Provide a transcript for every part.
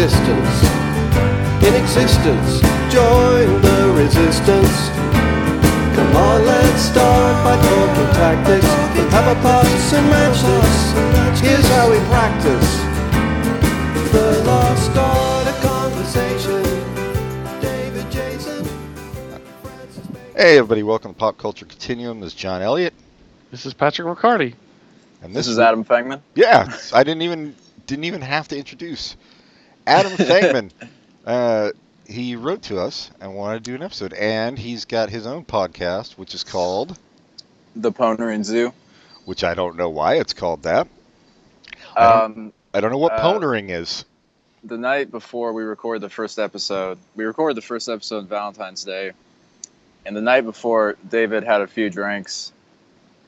distance. In existence, join the resistance. Come on, let's start by talking tactics. Have a pass and match this. Here's how we practice. The lost art of conversation. David Jason. Hey everybody, welcome to Pop Culture Continuum. This is John Elliott, This is Patrick McCarty. and This is Adam Fangman. Yeah, I didn't even didn't even have to introduce Adam Fangman. uh, he wrote to us and wanted to do an episode, and he's got his own podcast, which is called, The Ponering Zoo. which I don't know why it's called that. I don't- Um, I don't know what Uh, ponering is. the night before we recorded the first episode, we recorded the first episode on Valentine's Day, and the night before, David had a few drinks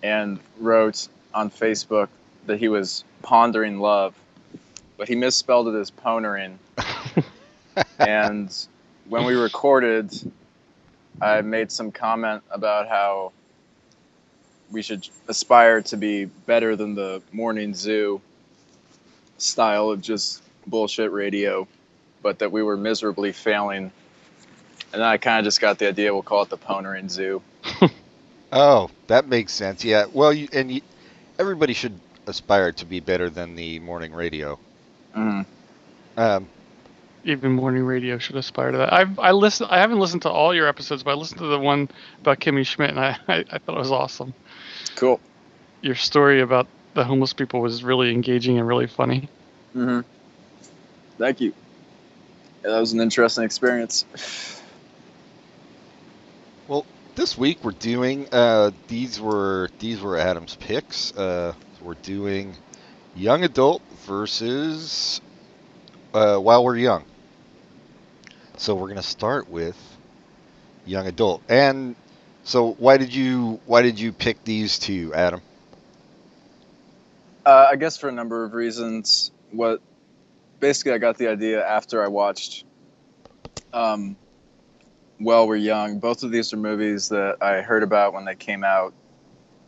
and wrote on Facebook that he was pondering love, but he misspelled it as ponering. and when we recorded, I made some comment about how we should aspire to be better than the morning zoo style of just bullshit radio, but that we were miserably failing. And I kind of just got the idea we'll call it the Ponering Zoo. Oh, that makes sense. Yeah. Well, you, and you, everybody should aspire to be better than the morning radio. Mm. Um, Even morning radio should aspire to that. I've I listen. I haven't listened to all your episodes, but I listened to the one about Kimmy Schmidt, and I, I, I thought it was awesome. Cool. Your story about the homeless people was really engaging and really funny. Mm-hmm. Thank you. Yeah, that was an interesting experience. Well, this week we're doing uh, these were these were Adam's picks. Uh, we're doing young adult versus uh, while we're young. So we're gonna start with young adult. And so why did you why did you pick these two, Adam? Uh, I guess for a number of reasons. What basically I got the idea after I watched um, Well We're Young. Both of these are movies that I heard about when they came out,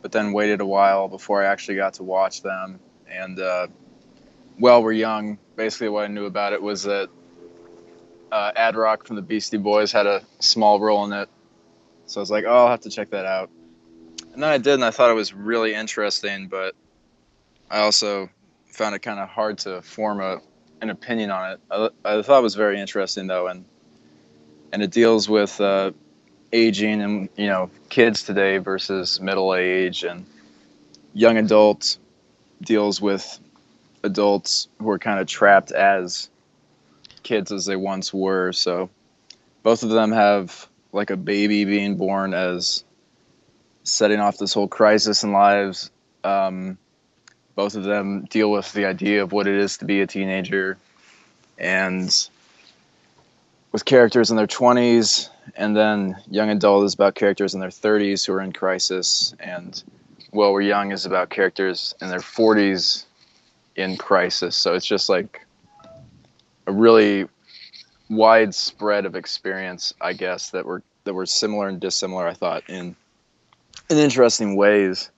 but then waited a while before I actually got to watch them. And uh, Well We're Young, basically what I knew about it was that uh, Ad Rock from the Beastie Boys had a small role in it. So I was like, oh, I'll have to check that out. And then I did, and I thought it was really interesting, but I also found it kind of hard to form a an opinion on it. I, I thought it was very interesting though, and and it deals with uh, aging and you know kids today versus middle age and young adult deals with adults who are kind of trapped as kids as they once were. So both of them have like a baby being born as setting off this whole crisis in lives. Um, both of them deal with the idea of what it is to be a teenager and with characters in their 20s and then young adult is about characters in their 30s who are in crisis and well we're young is about characters in their 40s in crisis. So it's just like a really wide spread of experience i guess that were that were similar and dissimilar i thought in in interesting ways.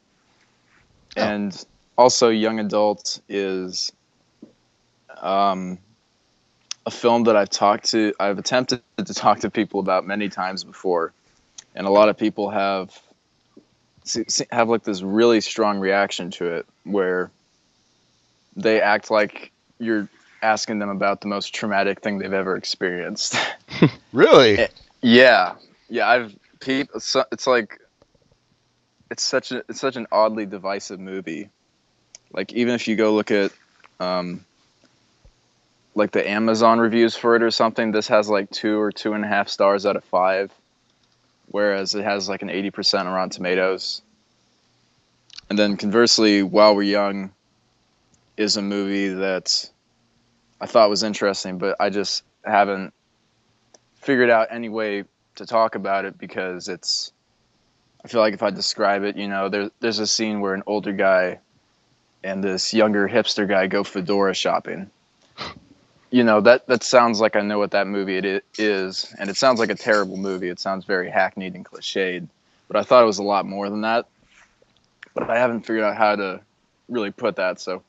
Oh. and also young adult is um, a film that i've talked to i've attempted to talk to people about many times before. And a lot of people have have like this really strong reaction to it where they act like you're asking them about the most traumatic thing they've ever experienced Really? Eh. yeah yeah i've people it's like it's such a it's such an oddly divisive movie like even if you go look at um like the amazon reviews for it or something this has like two or two and a half stars out of five whereas it has like an 80% on rotten tomatoes and then conversely while we're young is a movie that i thought was interesting but i just haven't figured out any way to talk about it because it's I feel like if I describe it, you know, there, there's a scene where an older guy and this younger hipster guy go fedora shopping. You know, that, that sounds like I know what that movie it is, and it sounds like a terrible movie. It sounds very hackneyed and cliched, but I thought it was a lot more than that. But I haven't figured out how to really put that, so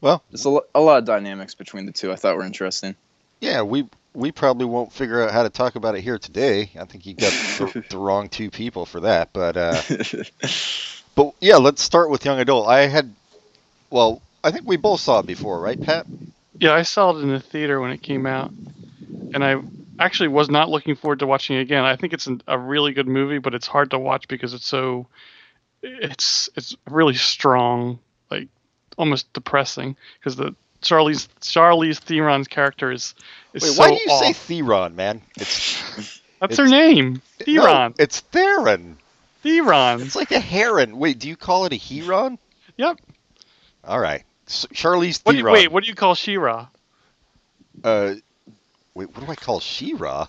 Well, There's a, a lot of dynamics between the two. I thought were interesting. yeah, we we probably won't figure out how to talk about it here today. I think you got the, the wrong two people for that. But uh, but yeah, let's start with young adult. I had, well, I think we both saw it before, right, Pat? Yeah, I saw it in the theater when it came out, and I actually was not looking forward to watching it again. I think it's an, a really good movie, but it's hard to watch because it's so it's it's really strong, like almost depressing because the Charlize Charlize Theron's character is is Wait, so why do you say off. Theron, man? It's That's her name, Theron. No, it's Theron. Theron. It's like a heron. Wait, do you call it a heron? Yep. All right, Charlize What do you, wait, what do you call Shira? Uh, wait, what do I call Shira?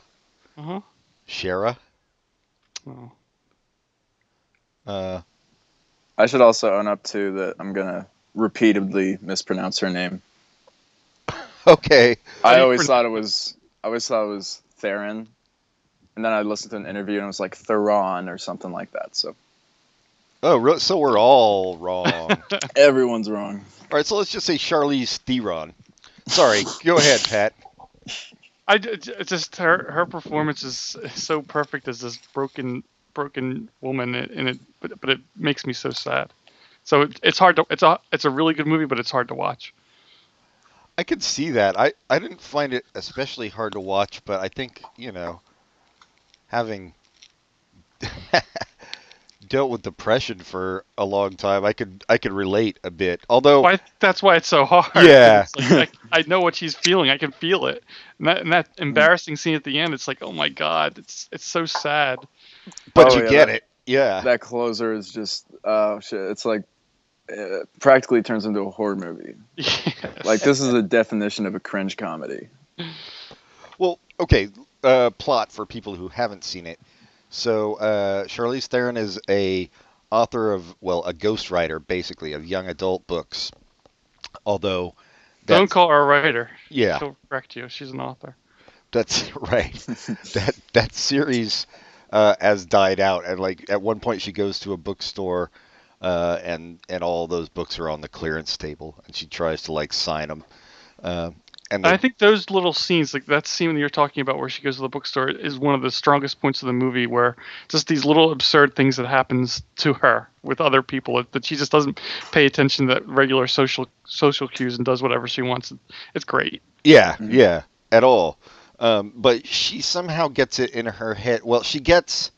Uh huh. Shara? Oh. Uh, I should also own up to that. I'm gonna repeatedly mispronounce her name. okay. I always thought it was. I always thought it was Theron, and then I listened to an interview and it was like Theron or something like that. So Oh, re- so we're all wrong. everyone's wrong. All right, so let's just say Charlize Theron. Sorry, go ahead, Pat. I just her her performance is so perfect as this broken broken woman, and it but, but it makes me so sad. So it, it's hard to it's a it's a really good movie, but it's hard to watch. I could see that. I, I didn't find it especially hard to watch, but I think, you know, having dealt with depression for a long time, I could I could relate a bit. Although Why that's why it's so hard. Yeah. Like, I, I know what she's feeling. I can feel it. And that, and that embarrassing scene at the end, it's like, oh my god, it's it's so sad. but Oh, you yeah, get that- it. Yeah. That closer is just oh shit. It's like it practically turns into a horror movie. Yes. Like this is a definition of a cringe comedy. Well, okay, uh, plot for people who haven't seen it. So, uh, Charlize Theron is a author of, well, a ghostwriter, basically, of young adult books. Although, Don't call her a writer. yeah, She'll correct you. She's an author. that's right. that that series uh, has died out, and like at one point, she goes to a bookstore, uh, and and all those books are on the clearance table, and she tries to like sign them. Uh, and And the- I think those little scenes, like that scene that you're talking about where she goes to the bookstore, is one of the strongest points of the movie. Where just these little absurd things that happens to her with other people that she just doesn't pay attention to regular social social cues and does whatever she wants. It's great. Yeah, Mhm. yeah, at all. Um, but she somehow gets it in her head. Well, she gets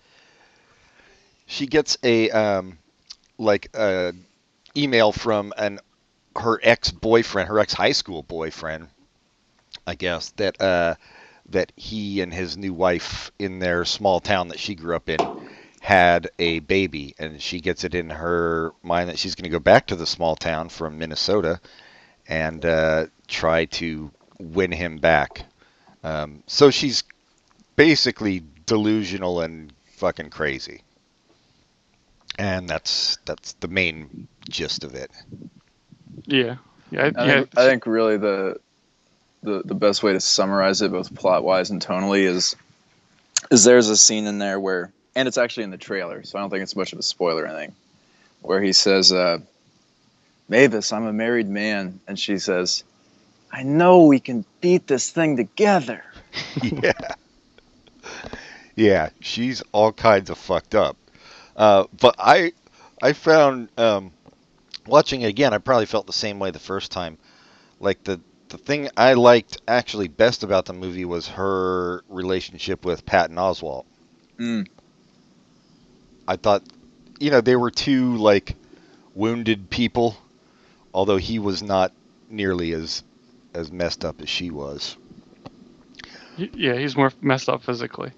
she gets a um, like a email from an her ex boyfriend, her ex high school boyfriend, I guess that uh, that he and his new wife in their small town that she grew up in had a baby, and she gets it in her mind that she's going to go back to the small town from Minnesota and uh, try to win him back. Um, so she's basically delusional and fucking crazy, and that's that's the main gist of it. Yeah, yeah, I yeah. think, I think really the, the the best way to summarize it, both plot wise and tonally, is is there's a scene in there where, and it's actually in the trailer, so I don't think it's much of a spoiler anything, where he says, uh, "Mavis, I'm a married man," and she says, "I know we can beat this thing together." yeah, yeah, she's all kinds of fucked up. Uh, but I, I found um, watching it again, I probably felt the same way the first time. Like the the thing I liked actually best about the movie was her relationship with Patton Oswalt. Mm. I thought, you know, they were two like wounded people, although he was not nearly as as messed up as she was. yeah, he's more messed up physically.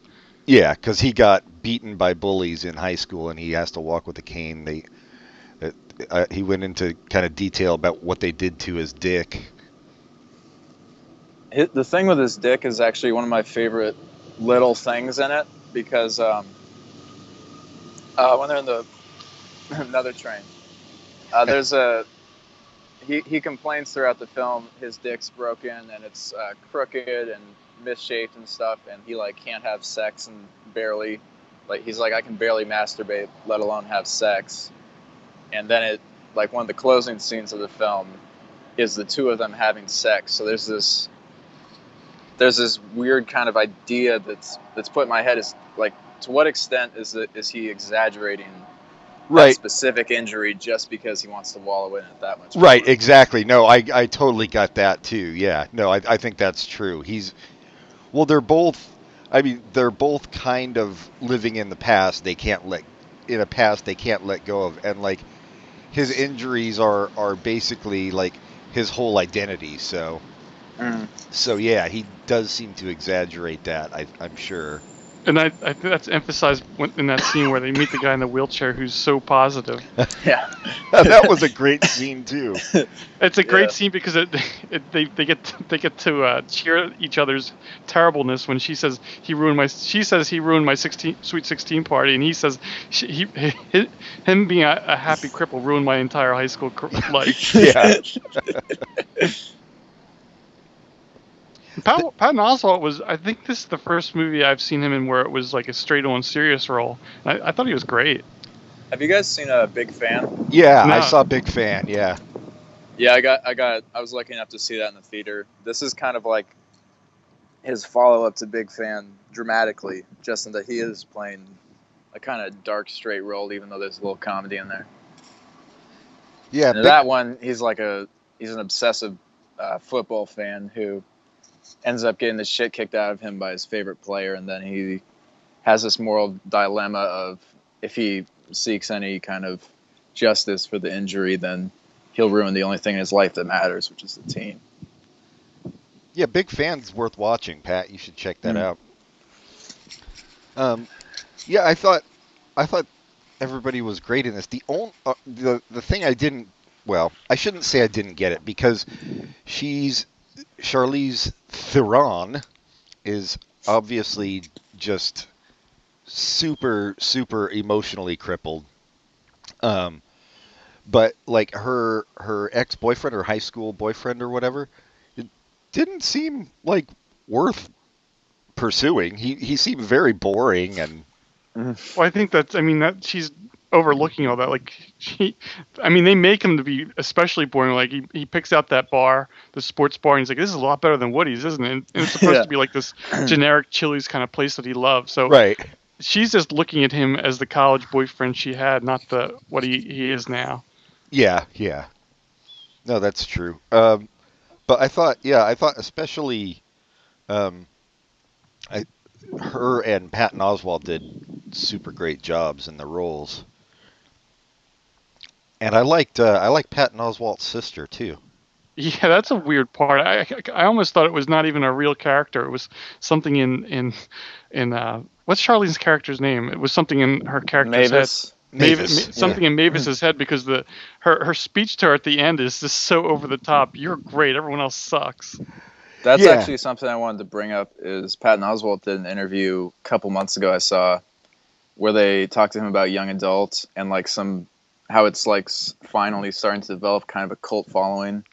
Yeah, because he got beaten by bullies in high school, and he has to walk with a cane. They, uh, uh, he went into kind of detail about what they did to his dick. The thing with his dick is actually one of my favorite little things in it because um, uh, when they're in the another train, uh, there's a he, he complains throughout the film his dick's broken and it's uh, crooked and misshaped and stuff, and he like can't have sex and barely like he's like I can barely masturbate, let alone have sex. And then it like one of the closing scenes of the film is the two of them having sex. So there's this there's this weird kind of idea that's that's put in my head is like to what extent is it is he exaggerating that Right. specific injury just because he wants to wallow in it that much? Right, exactly. No, I, I totally got that too. Yeah, no, I, I think that's true. He's, well, they're both, I mean, they're both kind of living in the past. They can't let, in a past they can't let go of. And like, his injuries are, are basically like his whole identity. So, Mm. so yeah, he does seem to exaggerate that, I, I'm sure. And I, I think that's emphasized in that scene where they meet the guy in the wheelchair who's so positive. Yeah. that was a great scene too. It's a great Yeah. scene because it, it they, they get they get to uh, cheer each other's terribleness when she says he ruined my she says he ruined my 16 sweet 16 party and he says she, he, he him being a, a happy cripple ruined my entire high school cr- life. Yeah. Pat, Patton Oswalt was I think this is the first movie I've seen him in where it was like a straight on serious role. I, I thought he was great. Have you guys seen a Big Fan? Yeah, I saw Big Fan. Yeah. Yeah, I got, I got, I was lucky enough to see that in the theater. This is kind of like his follow up to Big Fan dramatically, just in that he is playing a kind of dark, straight role, even though there's a little comedy in there. Yeah. Big- that one, he's like a, he's an obsessive uh, football fan who ends up getting the shit kicked out of him by his favorite player, and then he has this moral dilemma of if he seeks any kind of justice for the injury, then he'll ruin the only thing in his life that matters, which is the team. Yeah, big fan's worth watching, Pat. You should check that Mm. out. Um, yeah, I thought, I thought everybody was great in this. The only, uh, the the thing I didn't, well, I shouldn't say I didn't get it because she's Charlize Theron is obviously just super super emotionally crippled. Um, but like her her ex boyfriend or high school boyfriend or whatever, it didn't seem like worth pursuing. He he seemed very boring and Well, I think that's. I mean, that she's overlooking all that. Like she, I mean, they make him to be especially boring. Like he, he picks out that bar, the sports bar, and he's like, "This is a lot better than Woody's, isn't it?" And it's supposed Yeah. to be like this generic Chili's kind of place that he loves. So right. she's just looking at him as the college boyfriend she had, not the what he, he is now. Yeah, yeah. No, that's true. Um, but I thought, yeah, I thought especially, um, I, her and Patton Oswalt did super great jobs in the roles. And I liked, uh, I liked Patton Oswalt's sister too. Yeah, that's a weird part. I, I, I almost thought it was not even a real character. It was something in in in uh, what's Charlene's character's name? It was something in her character's head. Mavis. Mavis, Mavis, Ma- something in Mavis's head because the her her speech to her at the end is just so over the top. You're great. Everyone else sucks. That's Yeah. actually something I wanted to bring up. Is Patton Oswalt did an interview a couple months ago I saw, where they talked to him about young adult and like some how it's like finally starting to develop kind of a cult following.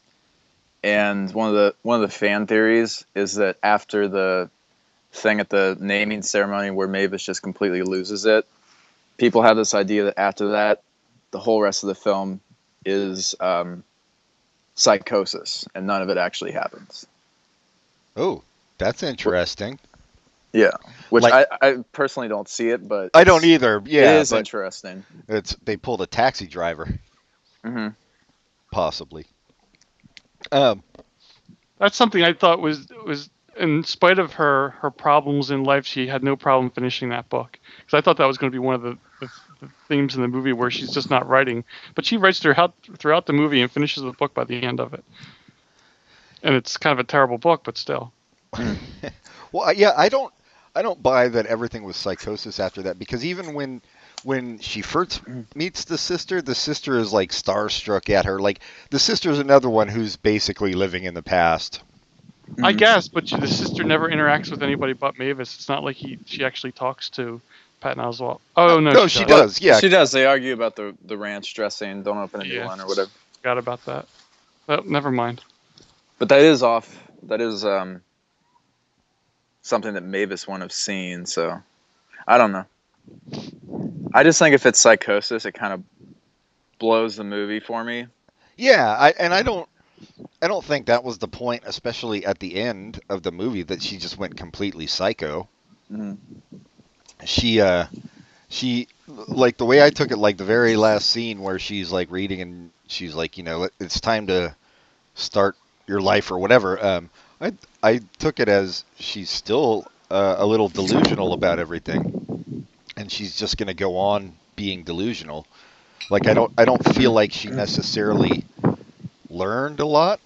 And one of the one of the fan theories is that after the thing at the naming ceremony where Mavis just completely loses it, people have this idea that after that, the whole rest of the film is um, psychosis, and none of it actually happens. Oh, that's interesting. Yeah, which Like- I, I personally don't see it, but I don't either. Yeah, it is interesting. it's they pulled a taxi driver, hmm possibly. Um, That's something I thought was was in spite of her her problems in life, she had no problem finishing that book because I thought that was going to be one of the, the, the themes in the movie where she's just not writing, but she writes throughout throughout the movie and finishes the book by the end of it. And it's kind of a terrible book, but still. Well, yeah, I don't, I don't buy that everything was psychosis after that because even when, when she first meets the sister, the sister is like starstruck at her. Like the sister is another one who's basically living in the past. I Mhm. guess, but she, the sister never interacts with anybody but Mavis. It's not like he she actually talks to Patton Oswalt. Oh no, No, she, she does. does. Yeah, she does. They argue about the the ranch dressing. Don't open a new Yeah. one or whatever. Forgot about that. Oh, never mind. But that is off. That is um something that Mavis wouldn't have seen. So I don't know. I just think if it's psychosis, it kind of blows the movie for me. yeah. I and I don't, I don't think that was the point, especially at the end of the movie, that she just went completely psycho. Mhm. She, uh, she, like the way I took it, like the very last scene where she's like reading and she's like, you know, it's time to start your life or whatever. Um, I, I took it as she's still uh, a little delusional about everything, and she's just gonna go on being delusional. Like I don't, I don't feel like she necessarily learned a lot.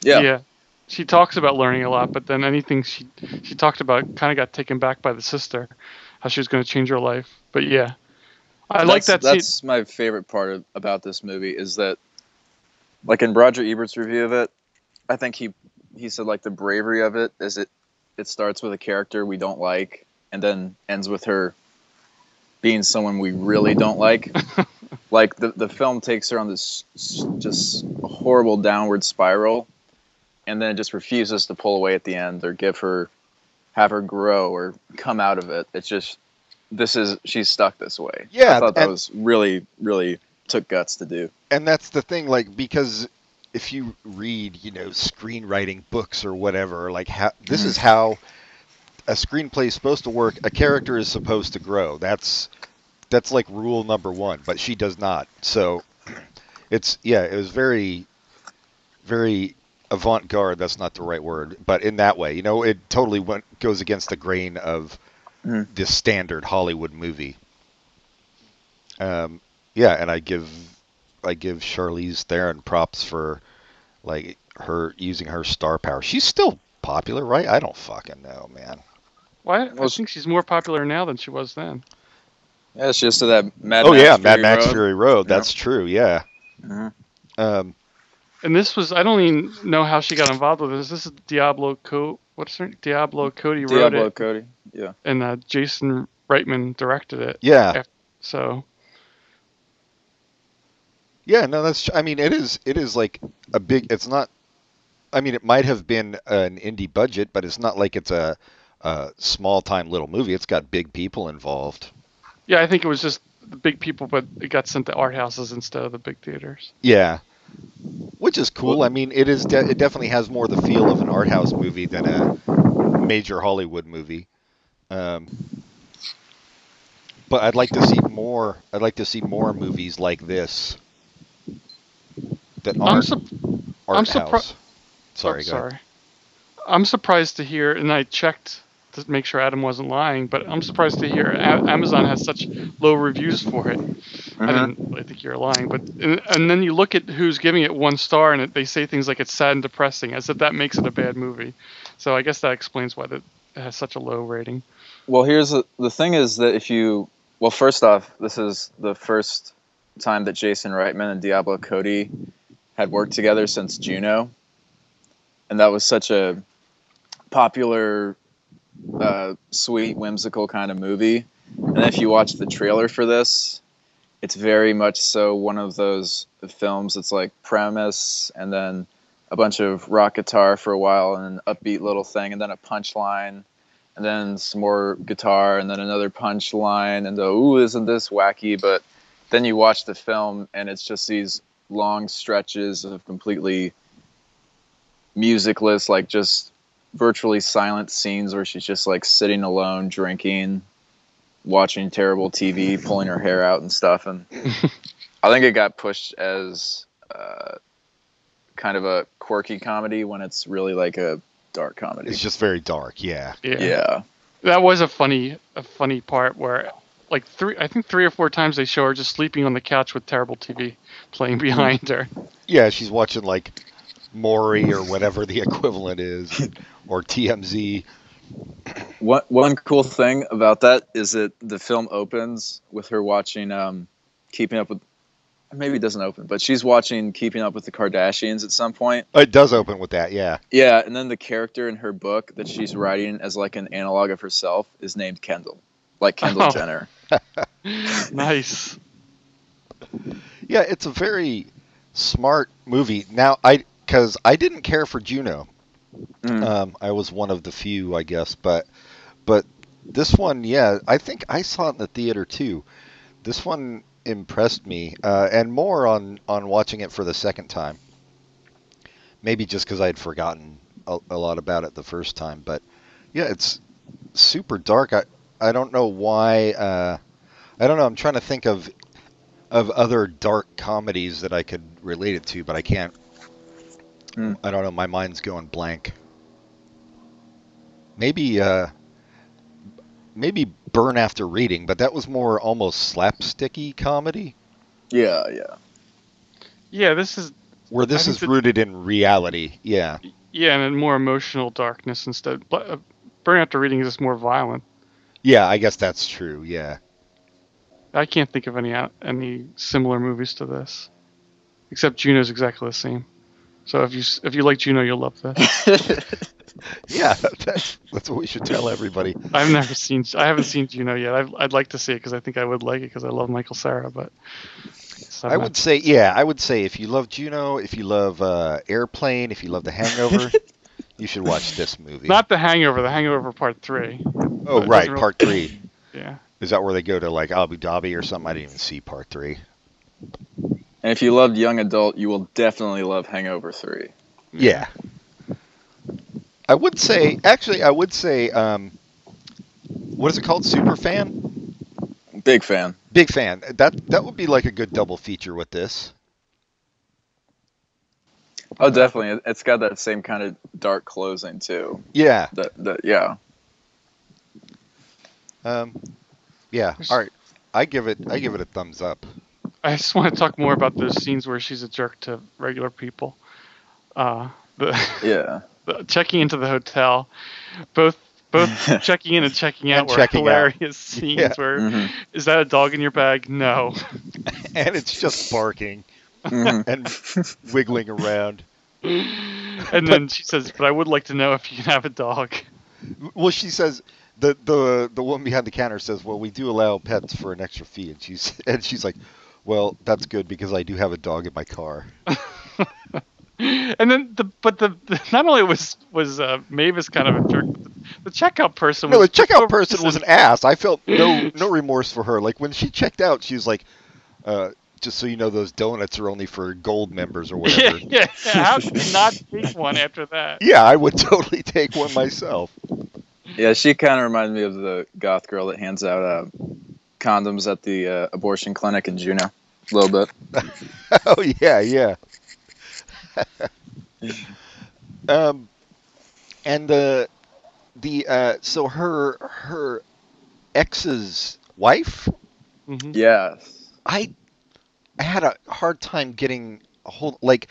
Yeah. She talks about learning a lot, but then anything she she talked about kind of got taken back by the sister, how she was going to change her life. But yeah, I like that. That's, scene. my favorite part of, about this movie is that, like in Roger Ebert's review of it, I think he he said like the bravery of it is it it starts with a character we don't like and then ends with her being someone we really don't like. like the the film takes her on this s- just horrible downward spiral, and then it just refuses to pull away at the end or give her have her grow or come out of it. It's just this is she's stuck this way. Yeah, I thought that and- was really really took guts to do. and that's the thing like because if you read you know screenwriting books or whatever like how this is how a screenplay is supposed to work. A character is supposed to grow. That's that's like rule number one but she does not. So it's yeah it was very very avant-garde. That's not the right word but in that way you know it totally went goes against the grain of Mhm. the standard hollywood movie. Um, yeah and i give I give Charlize Theron props for like her using her star power. She's still popular, right? I don't fucking know, man. Why? I think she's more popular now than she was then. Yeah, it's just to that Mad oh Max yeah, Mad Max Road. Fury Road. Yeah. That's true. Yeah. Mhm. Um, And this was I don't even know how she got involved with this. This is Diablo Co. What's her Diablo Cody wrote Diablo Cody. Yeah. and uh, Jason Reitman directed it. yeah. So Yeah. No, that's. I mean, it is. It is like a big. It's not. I mean, it might have been an indie budget, but it's not like it's a, a small time little movie. It's got big people involved. yeah, I think it was just the big people, but it got sent to art houses instead of the big theaters. Yeah. Which is cool. I mean, it is. De- it definitely has more the feel of an art house movie than a major Hollywood movie. Um, but I'd like to see more. I'd like to see more movies like this that I'm aren't art I'm surpri- house. Sorry, Oh, go ahead. sorry. I'm surprised to hear, and I checked to make sure Adam wasn't lying, but I'm surprised to hear A- Amazon has such low reviews for it. I Mhm. didn't really think you were lying, but and, and then you look at who's giving it one star, and it, they say things like it's sad and depressing, as if that makes it a bad movie. So I guess that explains why that it has such a low rating. Well, here's the, the thing is that if you well, first off, this is the first time that Jason Reitman and Diablo Cody had worked together since Juno, and that was such a popular, uh, sweet, whimsical kind of movie. And if you watch the trailer for this, it's very much so one of those films. It's like premise and then a bunch of rock guitar for a while and an upbeat little thing and then a punchline and then some more guitar and then another punchline and the ooh isn't this wacky but then you watch the film and it's just these long stretches of completely musicless like just virtually silent scenes where she's just like sitting alone drinking watching terrible tv pulling her hair out and stuff and i think it got pushed as uh, kind of a quirky comedy when it's really like a dark comedy It's just very dark. Yeah. Yeah. yeah That was a funny, a funny part where, like three, I think three or four times they show her just sleeping on the couch with terrible TV playing behind her. Yeah. She's watching like Maury or whatever the equivalent is, or TMZ. One one cool thing about that is that the film opens with her watching um, Keeping Up with. Maybe it doesn't open, but she's watching Keeping Up with the Kardashians at some point. It does open with that. Yeah. Yeah, and then the character in her book that she's writing as like an analog of herself is named Kendall, like Kendall Oh. Jenner. nice. Yeah, it's a very smart movie. Now, I because I didn't care for Juno. Mm. Um, I was one of the few, I guess, but but this one, yeah, I think I saw it in the theater too. This one impressed me, uh, and more on on watching it for the second time. maybe just because I had forgotten a, a lot about it the first time. But yeah, it's super dark. I I don't know why. Uh, I don't know. I'm trying to think of of other dark comedies that I could relate it to, but I can't. Hmm. I don't know. My mind's going blank. Maybe uh, maybe Burn After Reading, but that was more almost slapsticky comedy. Yeah, yeah. Yeah, this is Where this is that- rooted in reality. Yeah. yeah, and more emotional darkness instead. But uh, Burn After Reading is just more violent. Yeah, I guess that's true. Yeah. I can't think of any any similar movies to this, except Juno's exactly the same. So if you if you like Juno, you'll love this. Yeah, that's, that's what we should tell everybody. I've never seen I haven't seen Juno yet. I'd, I'd like to see it because I think I would like it because I love Michael Cera. But I would say, yeah, I would say if you love Juno, if you love uh, Airplane, if you love The Hangover, you should watch this movie. not The Hangover. The Hangover Part Three. oh, right, really- part three. Yeah. Is that where they go to like Abu Dhabi or something? I didn't even see part three. And if you loved young adult, you will definitely love Hangover Three. Yeah. I would say, actually, I would say, um, what is it called? Super fan? Big fan. Big fan. That that would be like a good double feature with this. Oh, definitely. It- It's got that same kind of dark closing too. Yeah. That that yeah. Um, yeah. All right. I give it. I give it a thumbs up. I just want to talk more about those scenes where she's a jerk to regular people. Uh, the, Yeah. the checking into the hotel, both both checking in and checking out And were checking out. hilarious scenes. Yeah. Where Mhm. is that a dog in your bag? No. and it's just barking Mhm. and wiggling around. And then she says, "But I would like to know if you can have a dog." Well, she says the the the woman behind the counter says, "Well, we do allow pets for an extra fee," and she's and she's like, "Well, that's good because I do have a dog in my car." And then the but the, the not only was was uh, Mavis kind of a jerk, the, the checkout person No, was the checkout person was an ass. I felt no no remorse for her. Like when she checked out, she was like, uh, "Just so you know, those donuts are only for gold members or Yeah, whatever." yeah. How could you not take one after that? yeah, I would totally take one myself. Yeah, she kind of reminds me of the goth girl that hands out uh, condoms at the uh, abortion clinic in Juno. A little bit. oh yeah, yeah. um, and the the uh, so her her ex's wife, Mhm. Yes. I I had a hard time getting a hold like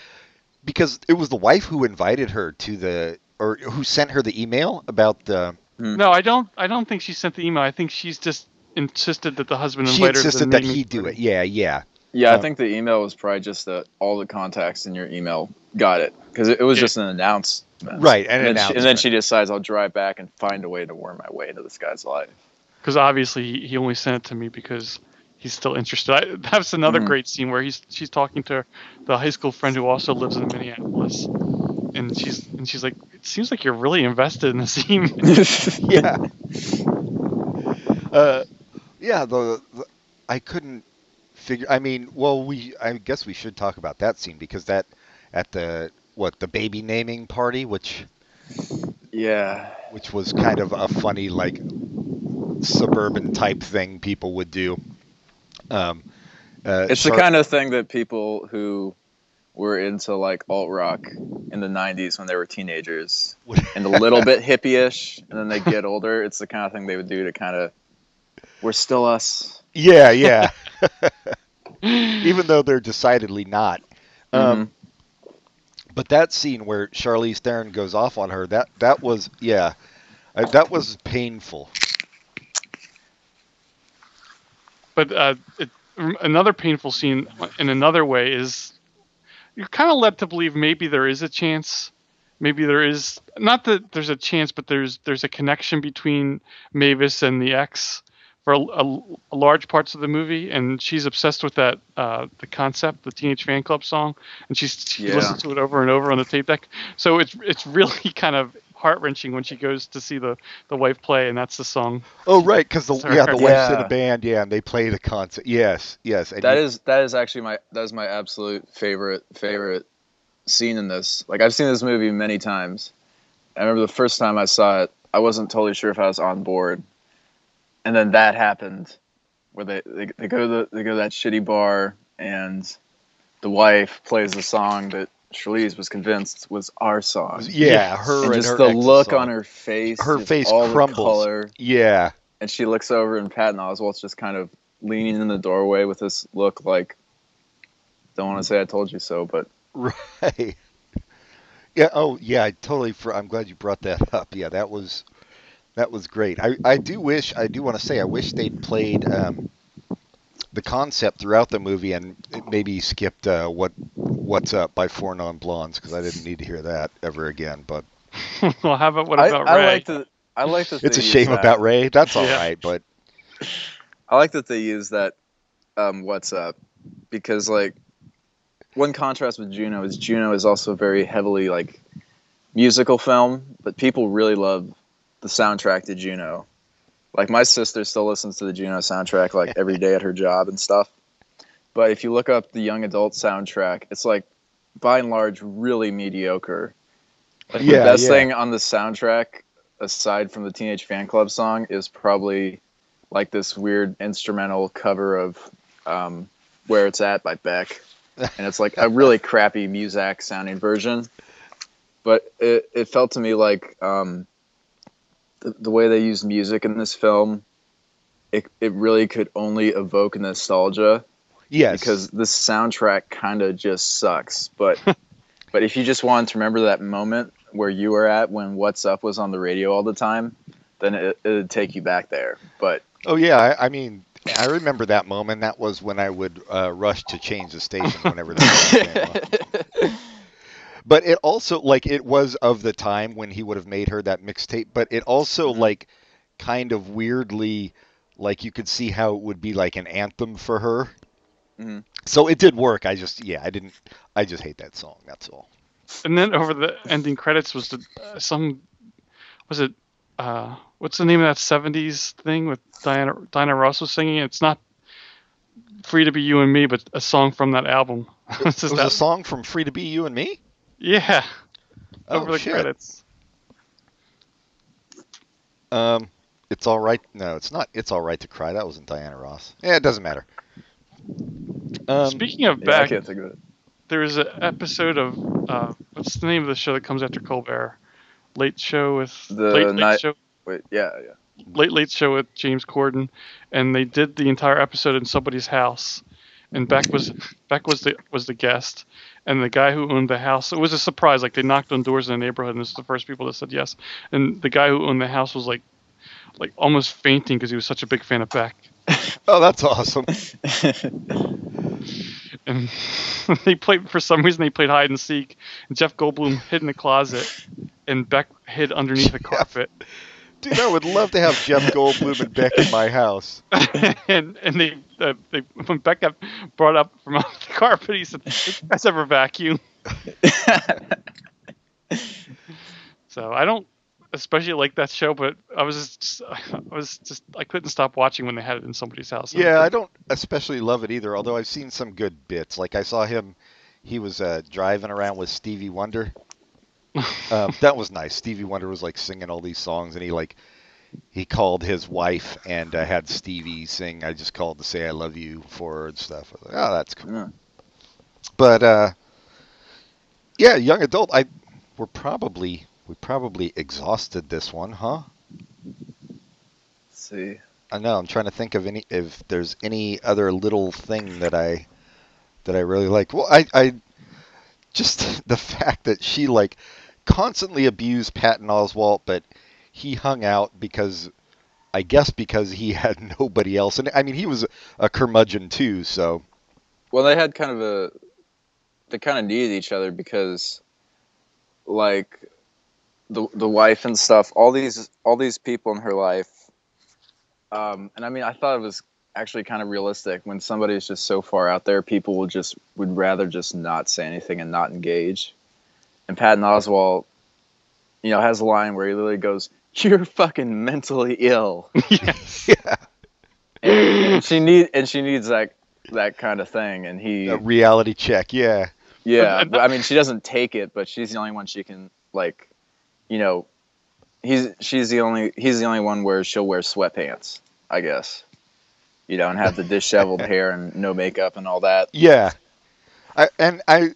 because it was the wife who invited her to the or who sent her the email about the No, I don't. I don't think she sent the email. I think she's just insisted that the husband she invited her to insisted the that he do it. Yeah, yeah. Yeah, Um, I think the email was probably just that all the contacts in your email got it because it, it was Yeah. just an announcement. Right, an And then, she, and then she decides I'll drive back and find a way to worm my way into this guy's life. Because obviously he, he only sent it to me because he's still interested. I, that's another Mhm. great scene where he's she's talking to the high school friend who also lives in Minneapolis, and she's and she's like, "It seems like you're really invested in the email." yeah. Uh, yeah. The, the I couldn't figure. I mean, well, we. I guess we should talk about that scene because that at the what the baby naming party, which yeah. which was kind of a funny like suburban type thing people would do. Um, uh, It's the kind of thing that people who were into like alt rock in the 90s when they were teenagers and a little bit hippie-ish and then they get older it's the kind of thing they would do to kind of we're still us yeah, yeah. Even though they're decidedly not. Um, But that scene where Charlize Theron goes off on her, that that was yeah, uh, that was painful. But uh, it, another painful scene in another way is you're kind of led to believe maybe there is a chance. Maybe there is not that there's a chance, but there's there's a connection between Mavis and the ex for a, a- a large parts of the movie, and she's obsessed with that uh, the concept, the Teenage Fanclub song, and she's she Yeah. listens to it over and over on the tape deck. So it's it's really kind of heart wrenching when she goes to see the the wife play, and that's the song. Oh right, because the Sorry. yeah the wife's in Yeah. a band, yeah, and they play the concert. Yes, yes. And that you- is that is actually my that is my absolute favorite favorite scene in this. Like I've seen this movie many times. I remember the first time I saw it, I wasn't totally sure if I was on board, and then that happened, where they they, they go to the, they go to that shitty bar, and the wife plays the song that Charlize was convinced was our song. Yeah, her and and, just her the look song. on her face, Her face all the crumbles. color, Yeah, and she looks over, and Patton Oswalt's just kind of leaning in the doorway with this look like, "Don't want to say I told you so," but right. Yeah. Oh, yeah. I totally. For, I'm glad you brought that up. Yeah, that was that was great. I I do wish. I do want to say. I wish they'd played um, the concept throughout the movie and maybe skipped uh, what what's up by Four Non Blondes because I didn't need to hear that ever again. But well, how about what about I Ray? I like that. I like that. it's a shame that. about Ray. That's all Yeah. right. But I like that they use that. Um, what's up? Because like, one contrast with Juno is Juno is also a very heavily like musical film, but people really love the soundtrack to Juno. Like my sister still listens to the Juno soundtrack like every day at her job and stuff. But if you look up the young adult soundtrack, it's like by and large really mediocre. Like Yeah, the best yeah. thing on the soundtrack, aside from the Teenage Fanclub song, is probably like this weird instrumental cover of um, "Where It's At" by Beck, and it's like a really crappy Muzak sounding version. But it, it felt to me like um, the, the way they used music in this film, it, it really could only evoke nostalgia yes, because this soundtrack kind of just sucks. But but if you just wanted to remember that moment where you were at when "What's Up" was on the radio all the time, then it it'd take you back there. But Oh yeah, I, I mean, I remember that moment. That was when I would uh, rush to change the station whenever that on. But it also like it was of the time when he would have made her that mixtape. But it also Mhm. like kind of weirdly like you could see how it would be like an anthem for her. Mhm. So it did work. I just yeah, I didn't. I just hate that song. That's all. And then over the ending credits was the uh, some was it uh what's the name of that 70s thing with Diana Diana Ross was singing? It's not Free to Be You and Me, but a song from that album. It's It just was a that- song from Free to Be You and Me. yeah, Oh over the shit. credits. Um, it's all right. No, it's not. It's all right to cry. That wasn't Diana Ross. Yeah, it doesn't matter. Um, Speaking of yeah, I back, can't think of it. there was an episode of uh, what's the name of the show that comes after Colbert? Late Show with The late, late show Wait, yeah, yeah. Late Late Show with James Corden, and they did the entire episode in somebody's house, and Beck was Beck was the was the guest, and the guy who owned the house it was a surprise. Like they knocked on doors in the neighborhood, and this is the first people that said yes, and the guy who owned the house was like like almost fainting because he was such a big fan of Beck, oh, that's awesome. and they played for some reason they played hide and seek, and Jeff Goldblum hid in the closet, and Beck hid underneath the carpet. Dude, I would love to have Jeff Goldblum and Beck in my house. and and they, uh, they when Beck got brought up from off the carpet, he said, "Did you guys ever vacuum?" So I don't especially like that show, but I was just I was just I couldn't stop watching when they had it in somebody's house. Yeah, I don't especially love it either. Although I've seen some good bits. Like I saw him, he was uh, driving around with Stevie Wonder. um, that was nice. Stevie Wonder was like singing all these songs, and he like he called his wife and uh, had Stevie sing. I just called to say I love you for her and stuff. I was like, oh, that's cool. Yeah. But uh, yeah, young adult. I we're probably we probably exhausted this one, huh? Let's see. I know. I'm trying to think of any if there's any other little thing that I that I really like. Well, I I just the fact that she like constantly abused Patton Oswalt, but he hung out because I guess because he had nobody else, and I mean he was a curmudgeon too. So Well, they had kind of a. They kind of needed each other because, like, the the wife and stuff. All these all these people in her life. Um, and I mean, I thought it was actually kind of realistic when somebody is just so far out there. People will just would rather just not say anything and not engage. And Patton Oswalt, you know, has a line where he literally goes, "You're fucking mentally ill." yes. yeah, and she need and she needs that that kind of thing and he a reality check. Yeah, Yeah, I mean, she doesn't take it, but she's the only one she can like, you know, he's she's the only he's the only one where she'll wear sweatpants, I guess, you know, and have the disheveled hair and no makeup and all that. Yeah, I, and I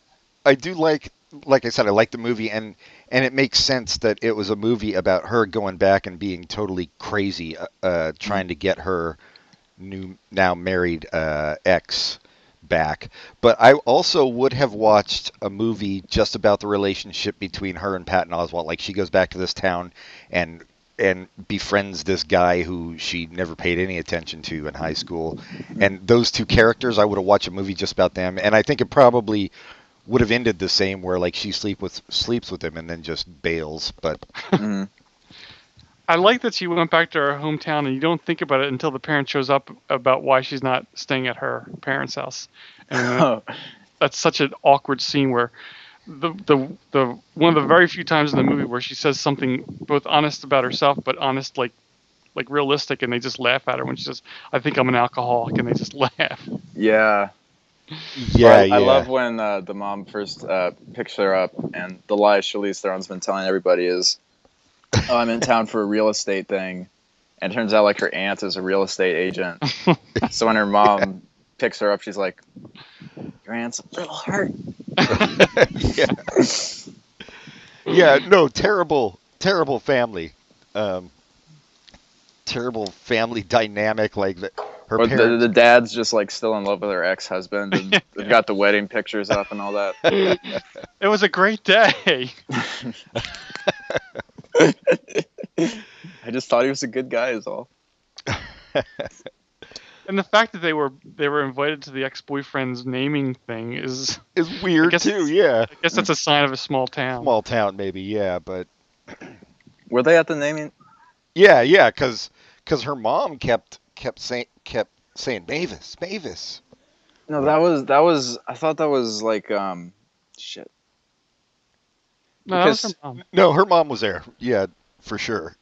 I do like like I said I like the movie and and it makes sense that it was a movie about her going back and being totally crazy, uh, uh, trying to get her new now married uh, ex back. But I also would have watched a movie just about the relationship between her and Patton Oswalt. Like she goes back to this town and and befriends this guy who she never paid any attention to in high school. And those two characters, I would have watched a movie just about them. And I think it probably would have ended the same, where like she sleep with sleeps with him and then just bails. But Mhm. I like that she went back to her hometown, and you don't think about it until the parent shows up about why she's not staying at her parents' house. And that's such an awkward scene where the the the one of the very few times in the movie where she says something both honest about herself but honest like like realistic, and they just laugh at her when she says, "I think I'm an alcoholic," and they just laugh. yeah, yeah, I, yeah. I love when uh, the mom first uh, picks her up, and the lie Charlize Theron's been telling everybody is, "Oh, I'm in town for a real estate thing," and it turns out like her aunt is a real estate agent. so when her mom picks her up, she's like, "Your aunt's a little hurt." yeah. yeah, no, terrible, terrible family. Um, terrible family dynamic. Like the, her Or the, parents. the dad's just like still in love with her ex-husband, and they've got the wedding pictures up and all that. It was a great day. I just thought he was a good guy, is all. And the fact that they were they were invited to the ex-boyfriend's naming thing is is weird too. Yeah, I guess that's a sign of a small town. small town maybe. Yeah, but Were they at the naming? yeah, yeah, because her mom kept kept saying kept saying Mavis, Mavis. No, that was that was. I thought that was like um, shit. No, that was because- her mom. No, her mom was there. Yeah, for sure.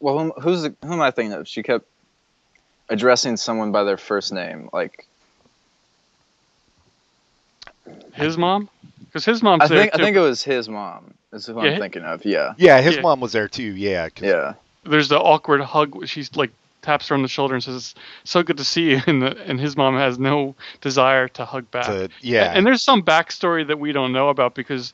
Well, whom, who's the, who am I thinking of? She kept addressing someone by their first name. Like His mom? Because his mom's I there think I think it was his mom. Is who Yeah. I'm thinking of. Yeah, Yeah, his Yeah. mom was there too. Yeah. yeah. There's the awkward hug. She's like taps her on the shoulder and says, "So good to see you." And the, and his mom has no desire to hug back. to- yeah. And there's some backstory that we don't know about because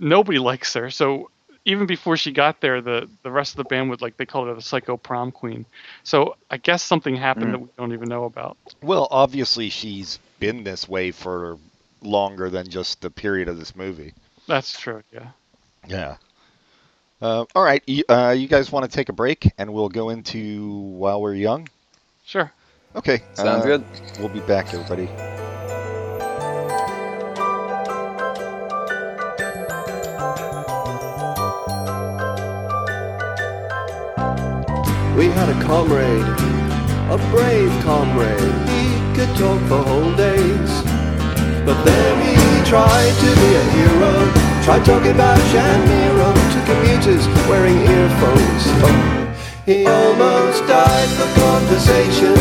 nobody likes her. So even before she got there, the the rest of the band would like they called her the psycho prom queen. So I guess something happened Mm. that we don't even know about. Well, obviously she's been this way for longer than just the period of this movie. That's true. Yeah. Yeah. Uh, all right, you, uh, you guys want to take a break, and we'll go into while we're young. Sure. Okay. Sounds uh, good. We'll be back, everybody. We had a comrade, a brave comrade. He could talk for whole days. But then he tried to be a hero. Tried talking about Shamiro to commuters wearing earphones. He almost died for conversation.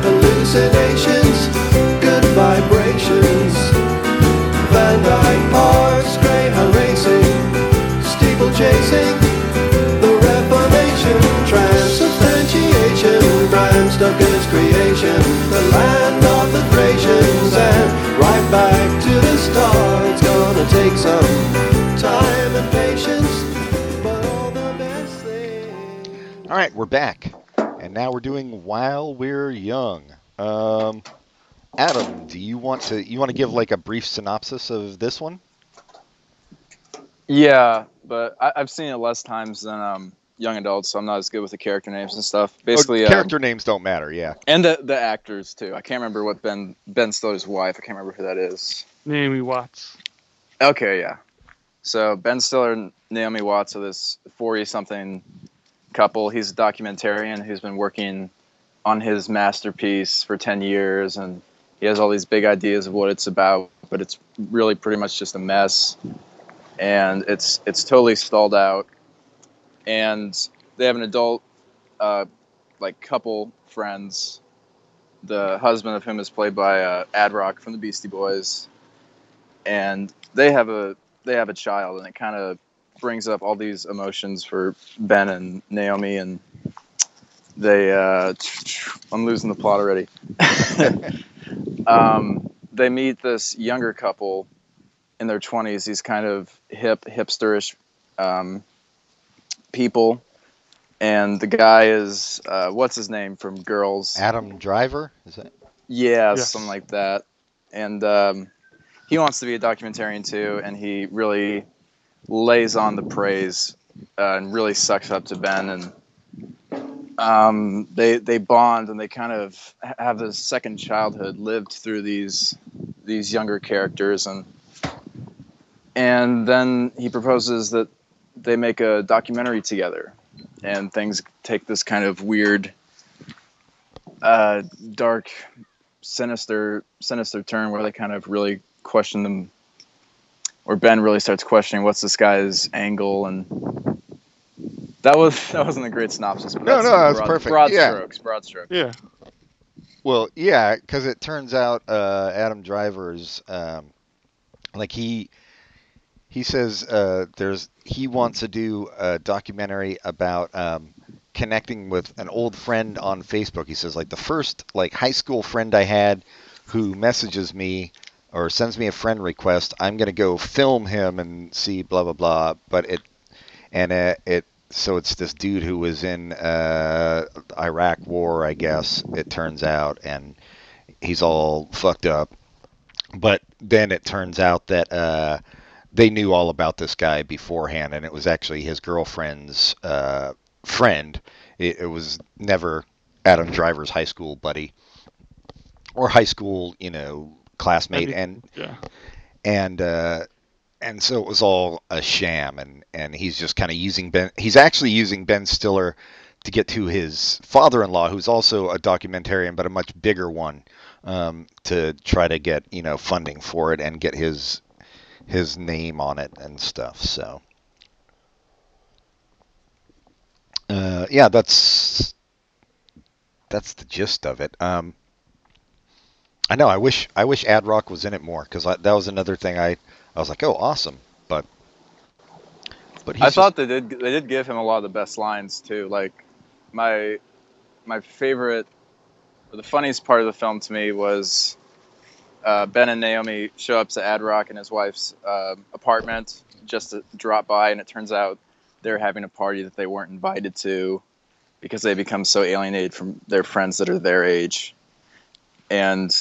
Hallucinations, good vibrations. Right, we're back, and now we're doing while we're young. Um, Adam, do you want to you want to give like a brief synopsis of this one? Yeah, but I, I've seen it less times than um, young adults, so I'm not as good with the character names and stuff. Basically, Oh, character names don't matter. Yeah. and the the actors too. I can't remember what Ben Ben Stiller's wife. I can't remember who that is. Naomi Watts. Okay, yeah. So Ben Stiller and Naomi Watts are this 40 something couple. He's a documentarian who's been working on his masterpiece for 10 years and he has all these big ideas of what it's about, but it's really pretty much just a mess. And it's it's totally stalled out. And they have an adult uh, like couple friends. The husband of whom is played by uh, Ad Rock from the Beastie Boys and they have a they have a child, and it kind of brings up all these emotions for Ben and Naomi, and they uh, I'm losing the plot already. um, they meet this younger couple in their 20s. These kind of hip hipsterish um, people, and the guy is uh, what's his name from Girls? Adam Driver, is that? Yeah, Yes. something like that. And um, he wants to be a documentarian too, and he really lays on the praise uh, and really sucks up to Ben. And um, they they bond and they kind of have this second childhood lived through these these younger characters, and and then he proposes that they make a documentary together, and things take this kind of weird, uh, dark sinister sinister turn where they kind of really question them or Ben really starts questioning what's this guy's angle and that was that wasn't a great synopsis but No, that's no, that's broad, perfect. broad Yeah. strokes broad strokes Yeah. Well, yeah, because it turns out uh, Adam Driver's um, like he he says uh, there's he wants to do a documentary about um, connecting with an old friend on Facebook. He says like the first like high school friend I had who messages me or sends me a friend request. I'm gonna go film him and see blah blah blah. But it and uh, it so it's this dude who was in uh, Iraq War, I guess it turns out, and he's all fucked up. But then it turns out that uh, they knew all about this guy beforehand, and it was actually his girlfriend's uh, friend. It, it was never Adam Driver's high school buddy or high school, you know, classmate, and Yeah. and uh, and so it was all a sham, and and he's just kind of using Ben. He's actually using Ben Stiller to get to his father-in-law, who's also a documentarian, but a much bigger one, um, to try to get you know funding for it and get his his name on it and stuff. So. Uh, yeah, that's that's the gist of it. Um, I know. I wish I wish Ad Rock was in it more because that was another thing I I was like, oh, awesome, but but I just- thought they did they did give him a lot of the best lines too like my my favorite or the funniest part of the film to me was uh, Ben and Naomi show up to Ad Rock and his wife's uh, apartment just to drop by, and it turns out they're having a party that they weren't invited to because they become so alienated from their friends that are their age. And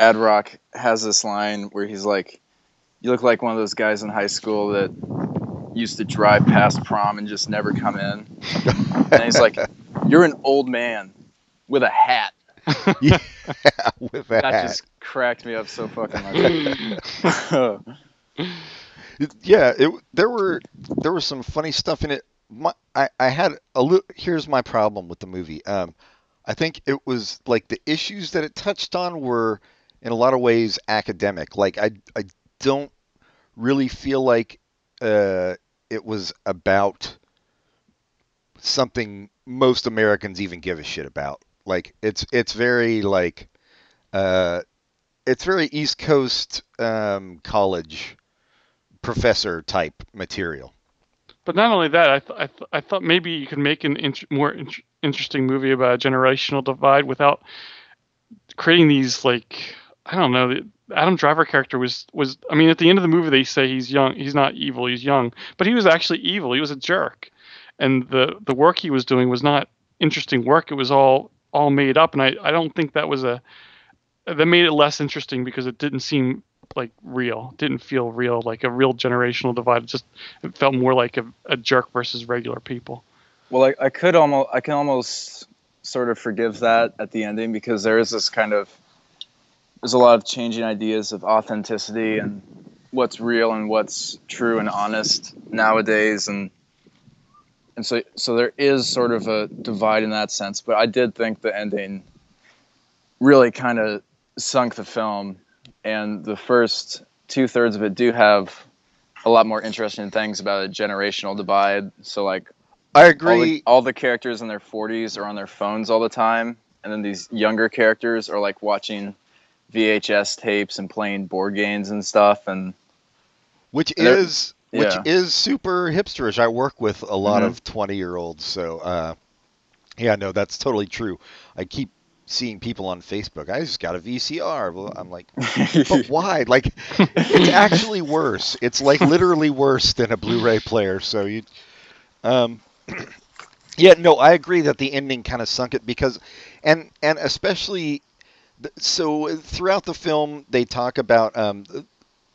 Ad Rock has this line where he's like, "You look like one of those guys in high school that used to drive past prom and just never come in." And he's like, "You're an old man with a hat." yeah, with that. That just cracked me up so fucking much. Yeah, it there were there was some funny stuff in it. My, I I had a little. Here's my problem with the movie. Um, I think it was like the issues that it touched on were in a lot of ways academic. Like I I don't really feel like uh it was about something most Americans even give a shit about. Like it's it's very like uh it's very East Coast um, college professor type material. But not only that, I, th- I, th- I thought maybe you could make an more in- interesting movie about a generational divide without creating these like I don't know. The Adam Driver character was was I mean at the end of the movie they say he's young. He's not evil. He's young, but he was actually evil. He was a jerk, and the the work he was doing was not interesting work. It was all all made up, and I I don't think that was a that made it less interesting because it didn't seem like real. It didn't feel real, like a real generational divide. It just it felt more like a, a jerk versus regular people. Well, I, I could almost, I can almost sort of forgive that at the ending because there is this kind of, there's a lot of changing ideas of authenticity and what's real and what's true and honest nowadays, and and so so there is sort of a divide in that sense. But I did think the ending really kind of sunk the film, and the first two thirds of it do have a lot more interesting things about a generational divide. So like I all agree. the, all the characters in their 40s are on their phones all the time and then these younger characters are like watching vhs tapes and playing board games and stuff and which And is which yeah. is super hipsterish. I work with a lot Mhm. of twenty year olds, so uh, yeah, no, that's totally true. I keep seeing people on Facebook. I just got a VCR. Well, I'm like, but why? Like, it's actually worse. It's like literally worse than a Blu-ray player. So you, um, yeah, no, I agree that the ending kind of sunk it because, and and especially, so throughout the film they talk about um,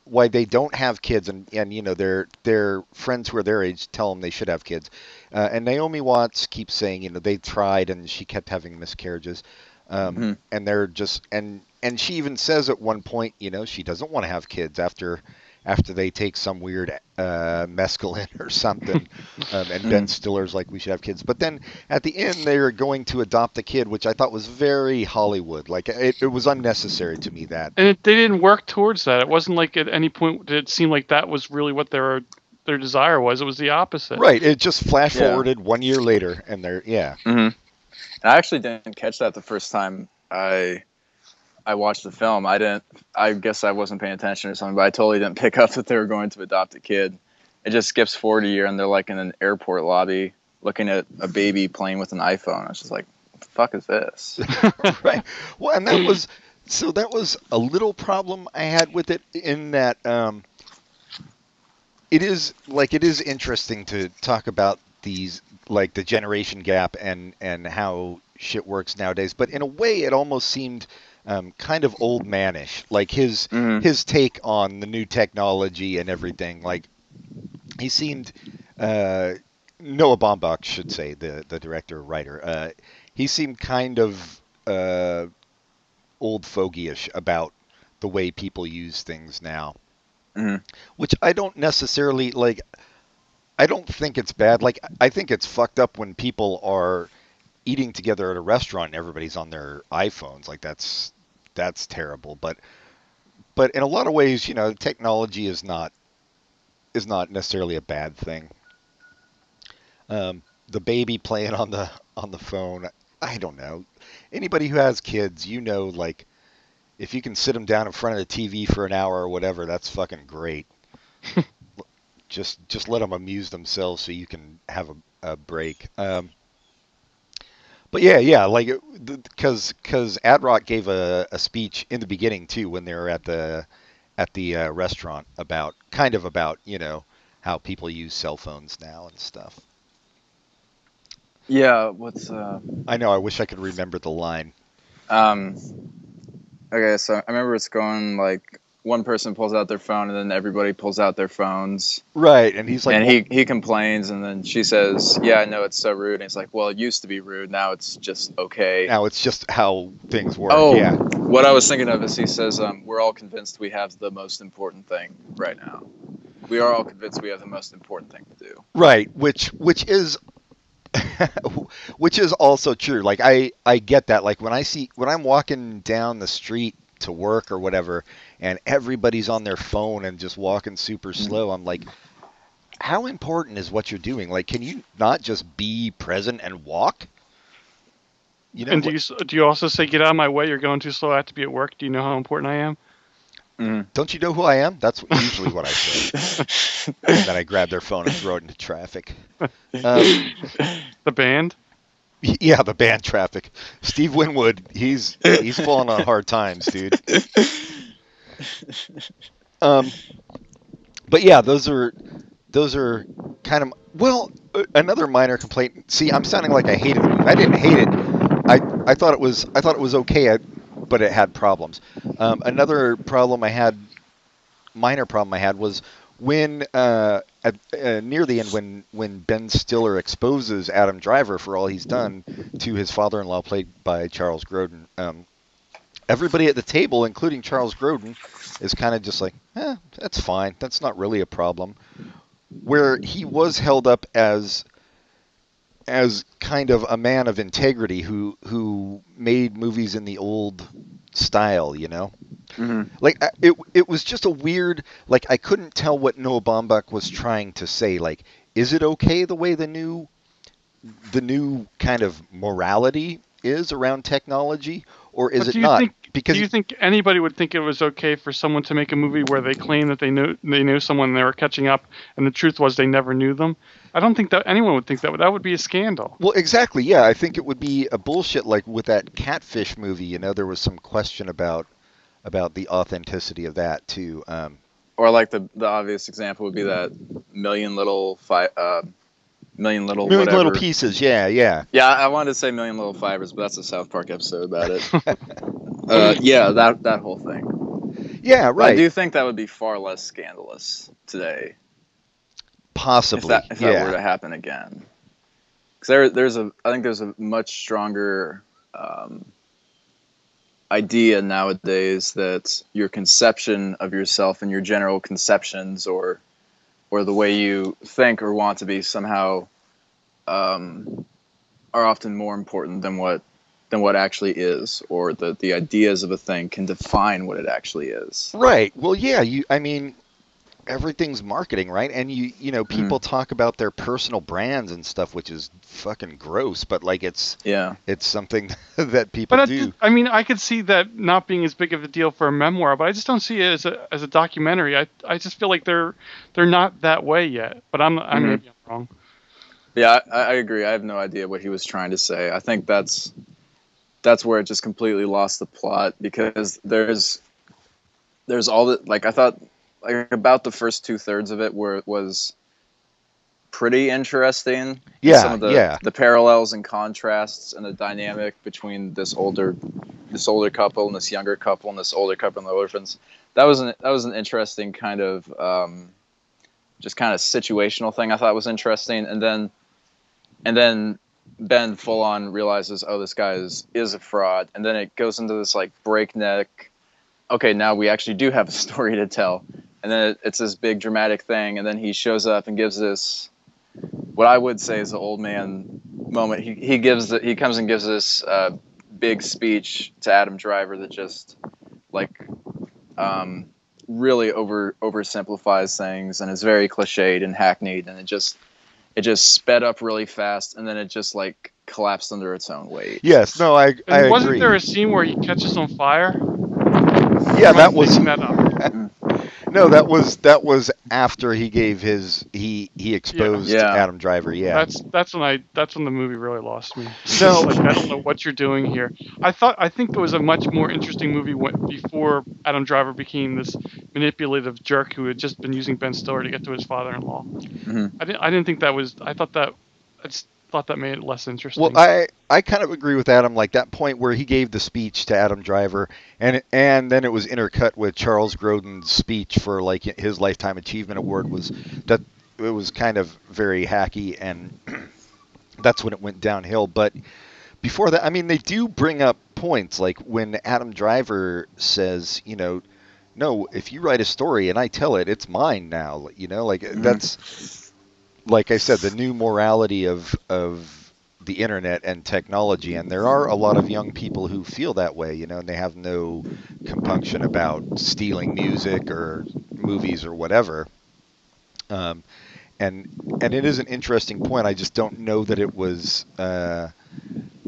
why they don't have kids, and and you know their their friends who are their age tell them they should have kids, uh, and Naomi Watts keeps saying you know they tried and she kept having miscarriages, um, Mhm. and they're just and and she even says at one point you know she doesn't want to have kids after after they take some weird uh, mescaline or something, um, and Ben Mhm. Stiller's like we should have kids, but then at the end they're going to adopt a kid, which I thought was very Hollywood. Like it, it was unnecessary to me that. And it, they didn't work towards that. It wasn't like at any point did it seem like that was really what their their desire was. It was the opposite. Right. It just flash Yeah. forwarded one year later, and they're yeah. hmm And I actually didn't catch that the first time I I watched the film. I didn't. I guess I wasn't paying attention or something, but I totally didn't pick up that they were going to adopt a kid. It just skips forward a year, and they're like in an airport lobby looking at a baby playing with an iPhone. I was just like, "What the fuck is this?" right. Well, and that was so that was a little problem I had with it in that um, it is like it is interesting to talk about these like the generation gap and and how shit works nowadays, but in a way it almost seemed um, kind of old manish, like his Mhm. his take on the new technology and everything. Like he seemed uh, Noah Baumbach should say the the director writer. Uh, he seemed kind of uh, old fogyish about the way people use things now, Mhm. which I don't necessarily like. I don't think it's bad. Like I think it's fucked up when people are eating together at a restaurant and everybody's on their iPhones. Like that's that's terrible. But but in a lot of ways, you know, technology is not is not necessarily a bad thing. Um, the baby playing on the on the phone, I don't know. Anybody who has kids, you know, like if you can sit them down in front of the TV for an hour or whatever, that's fucking great. just just let them amuse themselves so you can have a, a break. Um, but yeah, yeah, like because because Adrock gave a, a speech in the beginning too when they were at the at the uh, restaurant about kind of about you know how people use cell phones now and stuff. Yeah. What's uh? I know. I wish I could remember the line. Um. Okay, so I remember it's going like one person pulls out their phone and then everybody pulls out their phones. Right, and he's like, and he, he complains and then she says, Yeah, I know it's so rude. And he's like, Well, it used to be rude. Now it's just okay. now it's just how things work. Oh, yeah, what I was thinking of is he says, um, We're all convinced we have the most important thing right now. We are all convinced we have the most important thing to do. right. Which which is which is also true. Like I I get that. Like when I see when I'm walking down the street to work or whatever, and everybody's on their phone and just walking super Mm-hmm. slow, I'm like. How important is what you're doing? Like, can you not just be present and walk? You know, and do like- you do you also say get out of my way? You're going too slow. I have to be at work. Do you know how important I am? Mhm. don't you know who I am? That's usually what I say. and then I grab their phone and throw it into traffic. Um, The band. yeah, the band traffic. Steve Winwood, he's he's falling on hard times, dude. Um, but yeah, those are those are kind of well uh, another minor complaint. See, I'm sounding like I hated movie. I didn't hate it. I I thought it was I thought it was okay, but it had problems. Um, another problem I had, minor problem I had was when uh, at, uh, near the end when when Ben Stiller exposes Adam Driver for all he's done to his father-in-law, played by Charles Grodin. Um, everybody at the table, including Charles Grodin, is kind of just like, eh, that's fine. That's not really a problem. Where he was held up as as kind of a man of integrity who who made movies in the old style, you know. Mhm. Like I- it it was just a weird like I couldn't tell what Noah Baumbach was trying to say. Like, is it okay the way the new the new kind of morality is around technology, or is it do you not? think because Do you think anybody would think it was okay for someone to make a movie where they claim that they know they knew someone and they were catching up, and the truth was they never knew them? I don't think that anyone would think that. That would be a scandal. Well, exactly. Yeah, I think it would be a bullshit like with that catfish movie. You know, there was some question about about the authenticity of that too. Um, Or like the the obvious example would be that million little fi- uh, million little million whatever. little pieces. Yeah, yeah. Yeah, I wanted to say million little fibers, but that's a South Park episode about it. uh, yeah, that that whole thing. Yeah, But right. I do think that would be far less scandalous today Possibly. if that if that were to happen again. Because there there's a I think there's a much stronger um, idea nowadays that your conception of yourself and your general conceptions or or the way you think or want to be somehow um, are often more important than what than what actually is or the the ideas of a thing can define what it actually is. Right. Well, yeah. You. I mean, everything's marketing, right? And you. You know, Mm-hmm. people talk about their personal brands and stuff, which is fucking gross. But like, it's Yeah. it's something that people But I, do. did- I mean, I could see that not being as big of a deal for a memoir, but I just don't see it as a as a documentary. I I just feel like they're they're not that way yet. But I'm I Mhm. maybe I'm wrong. Yeah, I, I agree. I have no idea what he was trying to say. I think that's that's where it just completely lost the plot because there's there's all that like I thought like about the first two thirds of it where it was pretty interesting. Yeah, Some of the yeah. the parallels and contrasts and the dynamic between this older this older couple and this younger couple and this older couple and the orphans. That was an that was an interesting kind of um, just kind of situational thing I thought was interesting. And then and then Ben full on realizes, oh, this guy is is a fraud, and then it goes into this like breakneck. Okay, now we actually do have a story to tell, and then it's this big dramatic thing, and then he shows up and gives this, what I would say is the old man moment. He he gives the, he comes and gives this uh, big speech to Adam Driver that just like um, really over oversimplifies things and is very cliched and hackneyed, and it just it just sped up really fast, and then it just like collapsed under its own weight. Yes. No. I. I And wasn't agree. there a scene where he catches on fire? yeah. That was. mixing that up? No. That was. That was after he gave his. He he exposed Yeah. Adam Driver. Yeah. That's that's when I that's when the movie really lost me. So like I don't know what you're doing here. I thought I think it was a much more interesting movie when, before Adam Driver became this manipulative jerk who had just been using Ben Stiller to get to his father-in-law. Mhm. I didn't I didn't think that was I thought that I just thought that made it less interesting. Well, I I kind of agree with Adam. Like that point where he gave the speech to Adam Driver, and and then it was intercut with Charles Grodin's speech for like his lifetime achievement award was that it was kind of very hacky, and that's when it went downhill. But before that, I mean, they do bring up points like when Adam Driver says, you know. No, if you write a story and I tell it, it's mine now. You know, like mm-hmm. that's like I said, the new morality of of the internet and technology, and there are a lot of young people who feel that way, you know, and they have no compunction about stealing music or movies or whatever. Um, and and it is an interesting point. I just don't know that it was uh,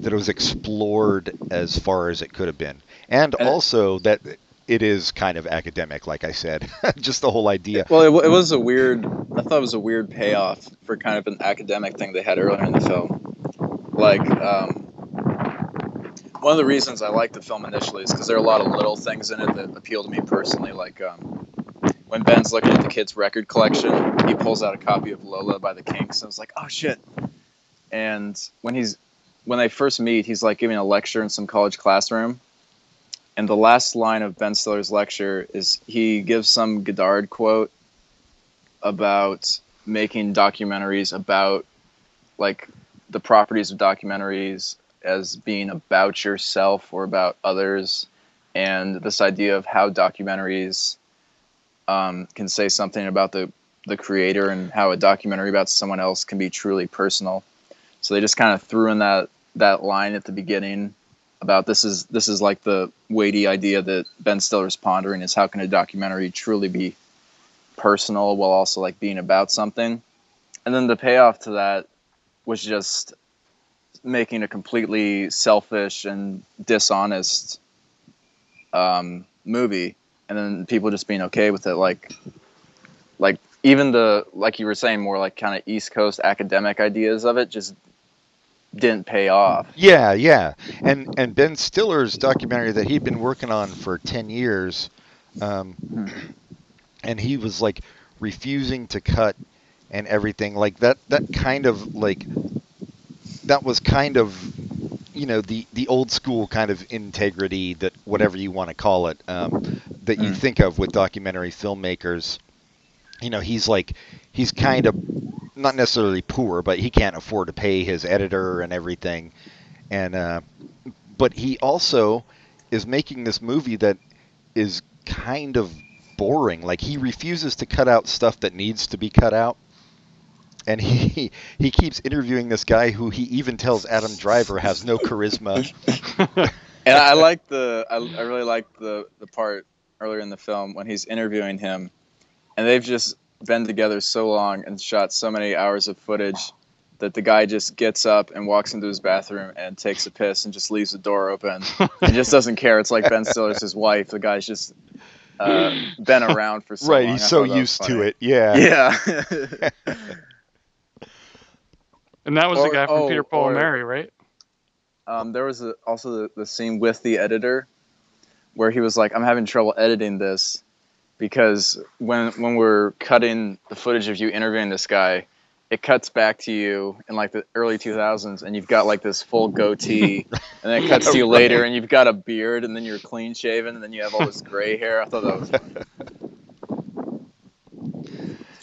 that it was explored as far as it could have been, and And- also that it is kind of academic, like I said, just the whole idea. Well, it, it was a weird. I thought it was a weird payoff for kind of an academic thing they had earlier in the film. Like, um, one of the reasons I liked the film initially is because there are a lot of little things in it that appeal to me personally. Like, um, when Ben's looking at the kid's record collection, he pulls out a copy of Lola by the Kinks, and I was like, oh shit. And when he's when they first meet, he's like giving a lecture in some college classroom. And the last line of Ben Stiller's lecture is he gives some Godard quote about making documentaries about like the properties of documentaries as being about yourself or about others. And this idea of how documentaries um, can say something about the, the creator and how a documentary about someone else can be truly personal. So they just kind of threw in that that line at the beginning about this is this is like the weighty idea that Ben Stiller is pondering is how can a documentary truly be personal while also like being about something. And then the payoff to that was just making a completely selfish and dishonest um, movie, and then people just being okay with it. Like, like even the like you were saying, more like kind of East Coast academic ideas of it just didn't pay off. Yeah, yeah, and and Ben Stiller's documentary that he'd been working on for ten years, um, and he was like refusing to cut and everything like that. That kind of like that was kind of you know the the old school kind of integrity that whatever you want to call it um, that you Mm. think of with documentary filmmakers. You know, he's like he's kind of not necessarily poor, but he can't afford to pay his editor and everything. And uh, but he also is making this movie that is kind of boring. Like he refuses to cut out stuff that needs to be cut out. And he he keeps interviewing this guy who he even tells Adam Driver has no charisma. And I like the I, I really like the the part earlier in the film when he's interviewing him, and they've just been together so long and shot so many hours of footage that the guy just gets up and walks into his bathroom and takes a piss and just leaves the door open and just doesn't care. It's like Ben Stiller's his wife. The guy's just uh, been around for so long. right, long. he's so thought that was used to it. Yeah. Yeah. And that was the guy from oh, Peter Paul or- and Mary, right? um, there was a, also the, the scene with the editor where he was like, "I'm having trouble editing this because when when we're cutting the footage of you interviewing this guy, it cuts back to you in like the early 2000s, and you've got like this full goatee, and then it cuts to you later, and you've got a beard, and then you're clean shaven, and then you have all this gray hair. I thought that was.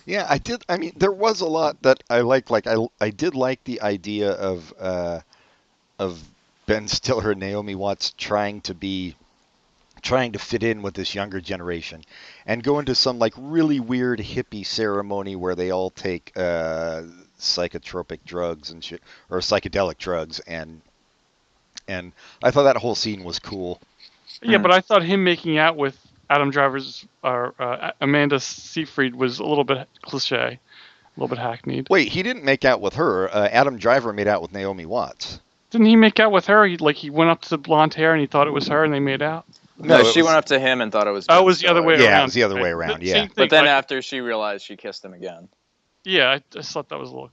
Yeah, I did. I mean, there was a lot that I liked. Like, I I did like the idea of uh, of Ben Stiller and Naomi Watts trying to be trying to fit in with this younger generation and go into some like really weird hippie ceremony where they all take uh, psychotropic drugs and shit or psychedelic drugs and and I thought that whole scene was cool. Yeah, Mm. but I thought him making out with Adam Driver's or uh, Amanda Seyfried was a little bit cliche, a little bit hackneyed. Wait, he didn't make out with her. Uh, Adam Driver made out with Naomi Watts. Didn't he make out with her? He, like he went up to the blonde hair and he thought it was her, and they made out. No, it she was- went up to him and thought it was. Oh, it was the other Stiller. way Yeah, it around. was the other way around, The yeah. But then like- after she realized, she kissed him again. yeah, I just thought that was a little.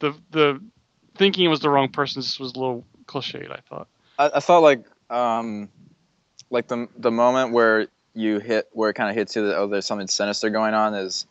The the thinking it was the wrong person just was a little cliched. I thought. I, I thought like um like the the moment where you hit where it kind of hits you that oh there's something sinister going on is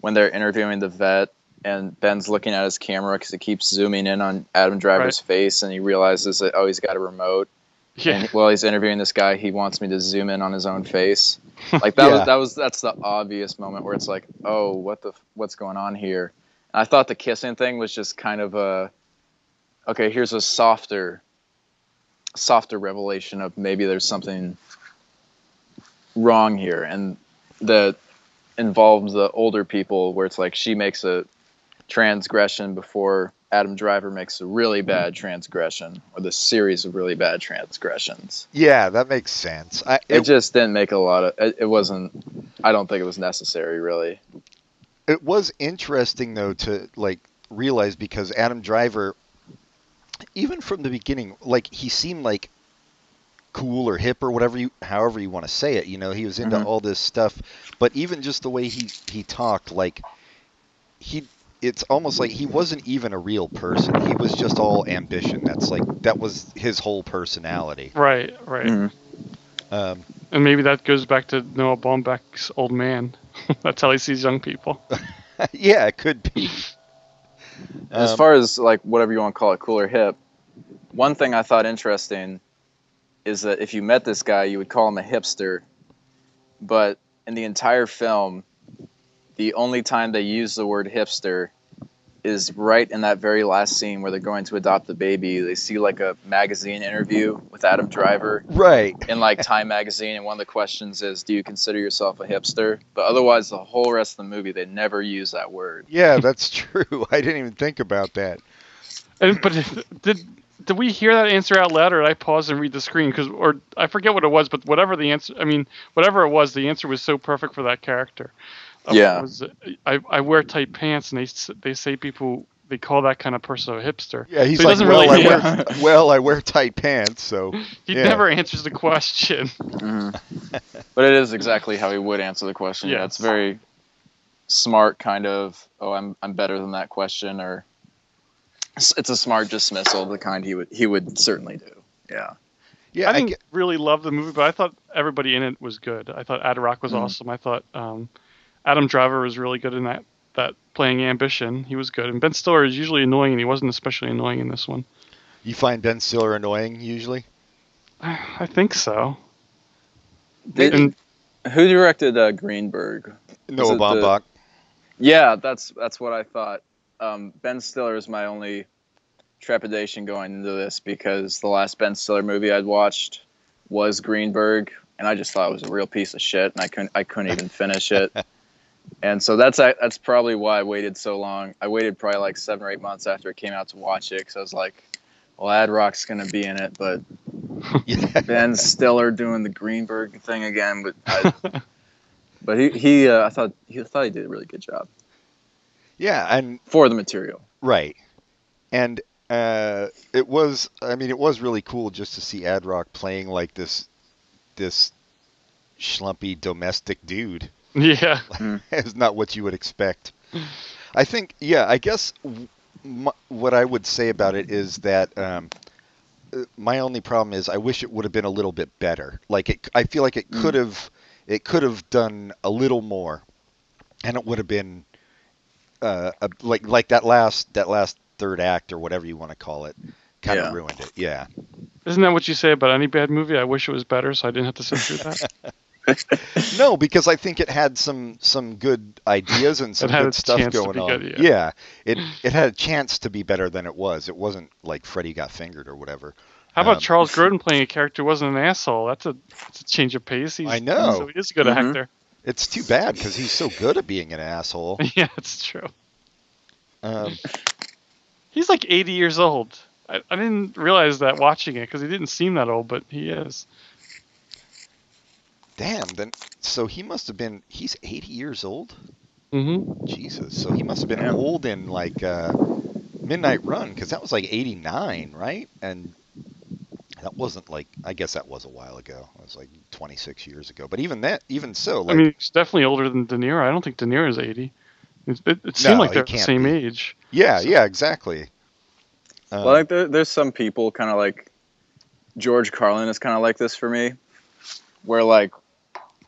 when they're interviewing the vet and Ben's looking at his camera because it keeps zooming in on Adam Driver's face and he realizes that oh he's got a remote Yeah. and while he's interviewing this guy he wants me to zoom in on his own face like that Yeah. was that was that's the obvious moment where it's like oh what the what's going on here and I thought the kissing thing was just kind of a okay here's a softer softer revelation of maybe there's something wrong here and that involves the older people where it's like she makes a transgression before Adam Driver makes a really bad transgression or the series of really bad transgressions. Yeah, that makes sense. I, It, it, just didn't make a lot of it, it wasn't I don't think it was necessary really. it was interesting though to like realize because Adam Driver, even from the beginning, like he seemed like cool or hip or whatever you, however you want to say it. You know, he was into Mhm. all this stuff, but even just the way he he talked, like he. It's almost like he wasn't even a real person. He was just all ambition. That's like that was his whole personality. Right. Right. Mhm. Um, And maybe that goes back to Noah Baumbach's old man. That's how he sees young people. yeah, it could be. And as Um, far as like whatever you want to call it, cool or hip, one thing I thought interesting is that if you met this guy, you would call him a hipster. But in the entire film, the only time they use the word hipster is right in that very last scene where they're going to adopt the baby. They see like a magazine interview with Adam Driver right. in like Time magazine, and one of the questions is, "Do you consider yourself a hipster?" But otherwise, the whole rest of the movie, they never use that word. Yeah, that's true. I didn't even think about that. And but did did we hear that answer out loud, or did I pause and read the screen? Because or I forget what it was, but whatever the answer, I mean, whatever it was, the answer was so perfect for that character. Yeah. Was, I I wear tight pants, and they they say people they call that kind of person a hipster. Yeah, he's So he like, doesn't well, really I hear- wear, well, I wear tight pants, so He Yeah. never answers the question. Mhm. but it is exactly how he would answer the question. Yeah, it's very smart kind of. Oh, I'm I'm better than that question, or it's it's a smart dismissal, the kind he would he would certainly do. Yeah. yeah, I I didn't get- really love the movie, but I thought everybody in it was good. I thought Ad Rock was Mhm. awesome. I thought um, Adam Driver was really good in that that playing Ambition. He was good, and Ben Stiller is usually annoying, and he wasn't especially annoying in this one. you find Ben Stiller annoying usually. I think so. Did, And who directed uh, Greenberg? Noah it the- Baumbach. Yeah, that's that's what I thought. Um, ben Stiller is my only trepidation going into this because the last Ben Stiller movie I'd watched was Greenberg, and I just thought it was a real piece of shit, and I couldn't I couldn't even finish it. And so that's that's probably why I waited so long. I waited probably like seven or eight months after it came out to watch it because I was like, well, Ad Rock's gonna be in it, but Yeah. Ben Stiller doing the Greenberg thing again, but I, but he he uh, I thought he thought he did a really good job yeah, and for the material. Right. And uh, it was I mean it was really cool just to see Ad Rock playing like this this schlumpy domestic dude. Yeah, It's not what you would expect. I think yeah, I guess w- m- what I would say about it is that um, uh, my only problem is I wish it would have been a little bit better. Like it I feel like it Mm. could have it could have done a little more and it would have been uh, a, like like that last that last third act or whatever you want to call it kind of Yeah. ruined it. Yeah. isn't that what you say about any bad movie? I wish it was better, so I didn't have to sit through that. No, because I think it had some some good ideas and some good stuff going on. good, yeah. yeah. it it had a chance to be better than it was. It wasn't like Freddy got fingered or whatever. How about Um, Charles Grodin playing a character who wasn't an asshole? That's a, that's a change of pace. He's, I know. So he is a good Mhm. actor. It's too bad because he's so good at being an asshole. yeah, it's true. Um, He's like 80 years old. I, I didn't realize that watching it because he didn't seem that old, but he is. Damn. Then so he must have been. He's 80 years old. Mm-hmm. Jesus. So he must have been Damn. old in like uh, Midnight Run because that was like 89, right? And that wasn't like. I guess that was a while ago. It was like 26 years ago. But even that, even so, like I mean, he's definitely older than De Niro. I don't think De Niro is 80. It, it, it seemed No, like they're the same be. age. Yeah, yeah, exactly. Um, Well, I think there, there's some people kind of like George Carlin is kind of like this for me, where like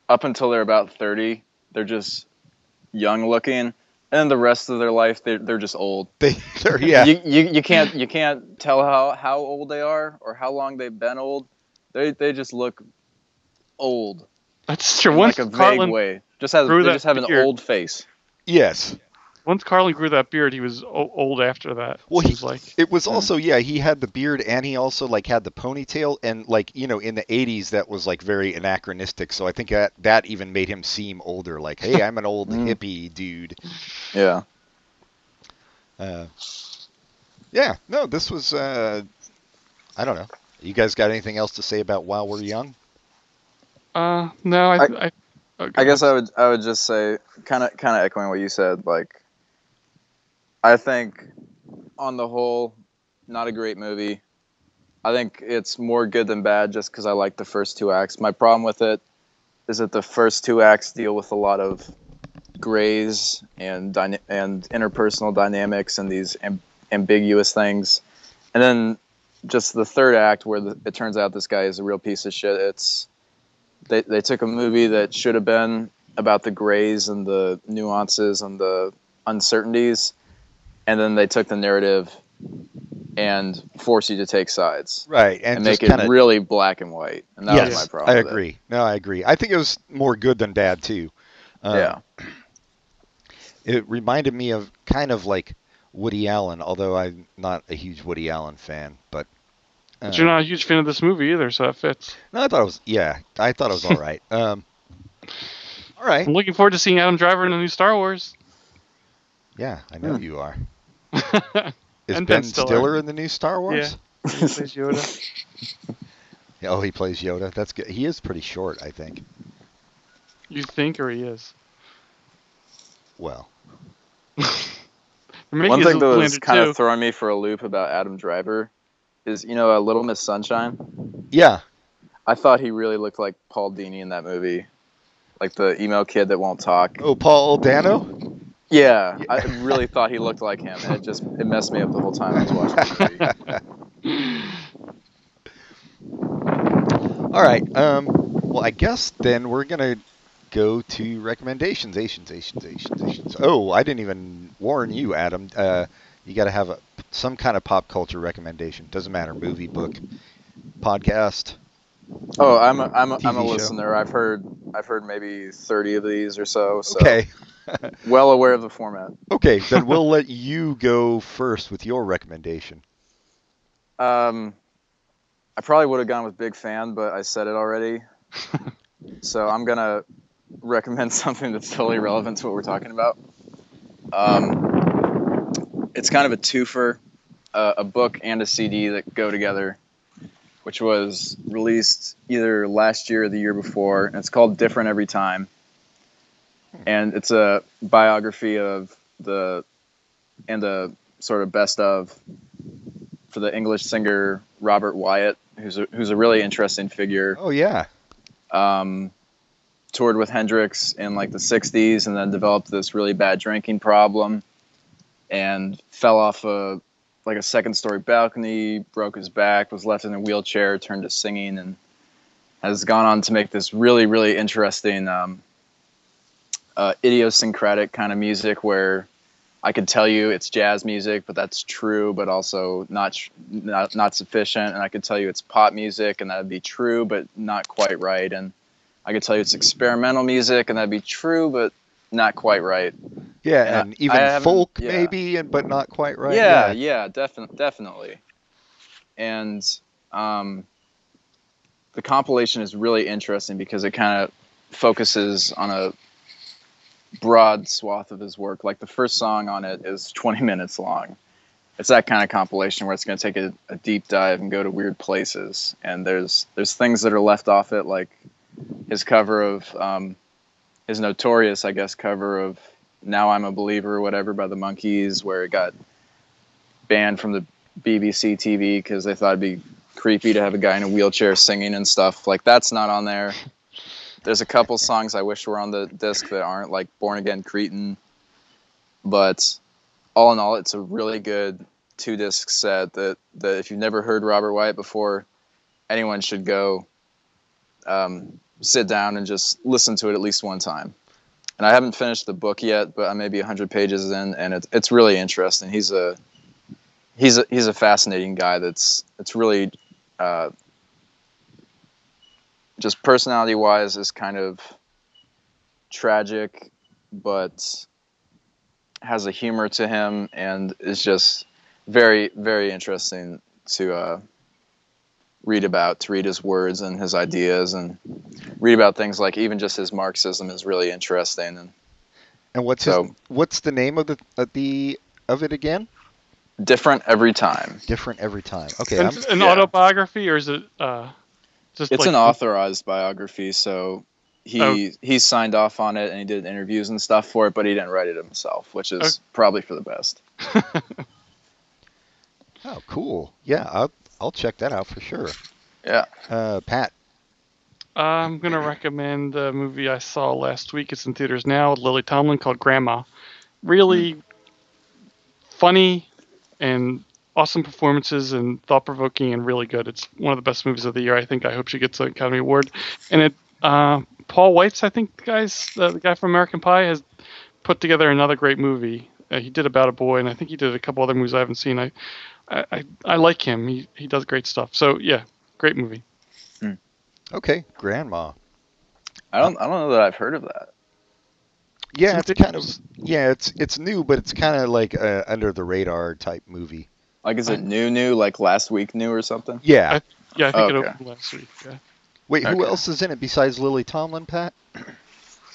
up until they're about 30, they're just young looking, and then the rest of their life they're they're just old. they, they're, yeah, You, you you can't you can't tell how how old they are or how long they've been old. They they just look old That's true. in Once like a vague Carlin, way. Just has they just have an beard. old face. yes. Once Carlin grew that beard, he was o- old after that. Well, he- like. It was also yeah, he had the beard and he also like had the ponytail and like you know in the 80s that was like very anachronistic. So I think that that even made him seem older. Like, hey, I'm an old Mm. hippie dude. Yeah. Uh, yeah, no, this was uh, I don't know. You guys got anything else to say about While We're Young? Uh, no, I. I- I, okay. I guess I would I would just say kind of kind of echoing what you said like I think on the whole not a great movie. I think it's more good than bad just cuz I like the first two acts. My problem with it is that the first two acts deal with a lot of grays and dyna- and interpersonal dynamics and these am- ambiguous things. And then just the third act where the, it turns out this guy is a real piece of shit. It's they, they took a movie that should have been about the grays and the nuances and the uncertainties and then they took the narrative and force you to take sides Right, and, and, make it kinda, really black and white and that yes, was my problem I with it. agree. No, I agree. I think it was more good than bad too. Um, yeah It reminded me of kind of like Woody Allen, although I'm not a huge Woody Allen fan. But, uh, But you're not a huge fan of this movie either, so that fits. no, I thought it was yeah, I thought it was all right. Um, all right, I'm looking forward to seeing Adam Driver in the new Star Wars. yeah, I know Hmm. you are. Yeah. Is And Ben Ben Stiller. Stiller. in the new Star Wars? He plays Yoda. Oh, he plays Yoda. That's good. He is pretty short, I think. You think, or he is? Well, One thing that was kind too. of throwing me for a loop about Adam Driver is, you know, a Little Miss Sunshine. Yeah. I thought he really looked like Paul Dini in that movie, like the emo kid that won't talk. Oh, Paul Dano. Yeah, I really thought he looked like him, and it just it messed me up the whole time I was watching the movie. All right. Um. Well, I guess then we're gonna go to recommendations. Asians, Asians, Asians, Asians. Oh, I didn't even warn you, Adam. Uh, you got to have a, some kind of pop culture recommendation. Doesn't matter, movie, book, podcast. Oh, I'm a, I'm a, I'm a show. listener. I've heard I've heard maybe 30 of these or so. So Okay. well aware of the format. Okay. Then we'll let you go first with your recommendation. Um, I probably would have gone with Big Fan, but I said it already. so I'm gonna recommend something that's totally relevant to what we're talking about. Um, it's kind of a twofer, uh, a book and a CD that go together, which was released either last year or the year before. And it's called Different Every Time, and it's a biography of the and a sort of best of for the English singer Robert Wyatt, who's a, who's a really interesting figure. Oh yeah. Um, toured with Hendrix in like the '60s, and then developed this really bad drinking problem, and fell off a like a second story balcony, broke his back, was left in a wheelchair, turned to singing, and has gone on to make this really really interesting um, uh, idiosyncratic kind of music where I could tell you it's jazz music, but that's true, but also not not not sufficient. And I could tell you it's pop music, and that'd be true, but not quite right. And I could tell you it's experimental music, and that'd be true, but not quite right. Yeah, Yeah, and even folk yeah. maybe, and but not quite right. Yeah, yeah, definitely, definitely. And um, the compilation is really interesting because it kind of focuses on a broad swath of his work. Like the first song on it is 20 minutes long. It's that kind of compilation where it's going to take a, a deep dive and go to weird places. And there's there's things that are left off it, like his cover of um, his notorious, I guess, cover of "Now I'm a Believer" or whatever by the Monkees, where it got banned from the BBC TV because they thought it'd be creepy to have a guy in a wheelchair singing and stuff. Like that's not on there. There's a couple songs I wish were on the disc that aren't, like "Born Again Cretin," but all in all, it's a really good two disc set that that if you've never heard Robert Wyatt before, anyone should go um, sit down and just listen to it at least one time. And I haven't finished the book yet, but I'm maybe 100 pages in, and it's it's really interesting. He's a he's a he's a fascinating guy. That's that's really uh, just personality wise is kind of tragic, but has a humor to him and is just very very interesting to uh, read about to read his words and his ideas and read about things like even just his marxism is really interesting and And what's So- his, what's the name of the of the of it again? different every time Different every time. Okay. An, an yeah. autobiography, or is it uh, just it's like an authorized biography so he Oh. he signed off on it and he did interviews and stuff for it but he didn't write it himself which is Okay. probably for the best oh, cool. Yeah, I'll I'll check that out for sure. yeah Uh, Pat. I'm gonna recommend a movie I saw last week. It's in theaters now. with Lily Tomlin called Grandma. Really funny and awesome performances and thought provoking and really good. It's one of the best movies of the year. I think. I hope she gets an Academy Award. And it uh, Paul Weitz I think guys the, the guy from American Pie has put together another great movie. Uh, he did About a Boy and I think he did a couple other movies I haven't seen. I I, I, I like him. He he does great stuff. So yeah, great movie. Okay, Grandma. i don't i don't know that i've heard of that Yeah, It's it's kind of yeah, it's it's new, but it's kind of like a under the radar type movie. Like is I- it new new like last week new or something Yeah. Yeah, I think it opened last week. Yeah. Wait, who okay. else is in it besides Lily Tomlin, Pat?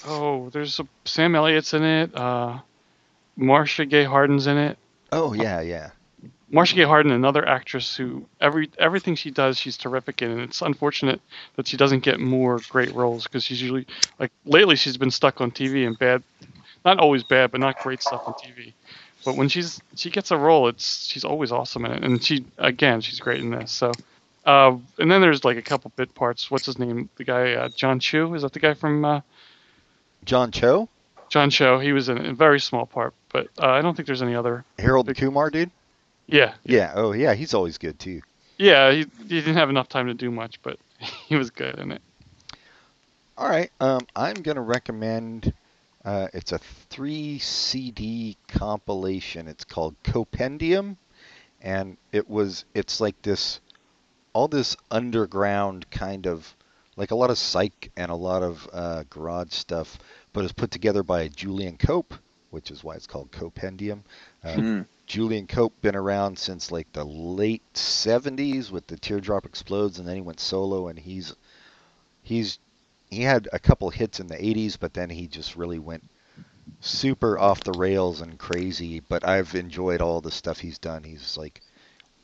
Oh, there's a, Sam Elliott's in it. Uh, Marcia Gay Harden's in it. Oh yeah, yeah. Marcia Gay Harden, another actress who every everything she does, she's terrific in, and it's unfortunate that she doesn't get more great roles because she's usually like lately she's been stuck on TV and bad, not always bad, but not great stuff on TV. But when she's she gets a role, it's she's always awesome in it, and she again she's great in this. So, uh, and then there's like a couple bit parts. What's his name? The guy uh, John Chu is that the guy from uh, John Cho, John Cho? He was in a very small part, but uh, I don't think there's any other. Harold Big- Kumar, dude. Yeah, Yeah. Oh, yeah. He's always good too. yeah. He, he didn't have enough time to do much, but he was good in it. All right. Um, I'm gonna recommend. Uh, it's a three CD compilation. It's called Copendium, and it was. It's like this, all this underground kind of, like a lot of psych and a lot of uh, garage stuff, but it's put together by Julian Cope, which is why it's called Copendium. Uh, Hmm. Julian Cope been around since like the late 70s with the Teardrop Explodes and then he went solo and he's he's he had a couple hits in the 80s but then he just really went super off the rails and crazy. But I've enjoyed all the stuff he's done. He's like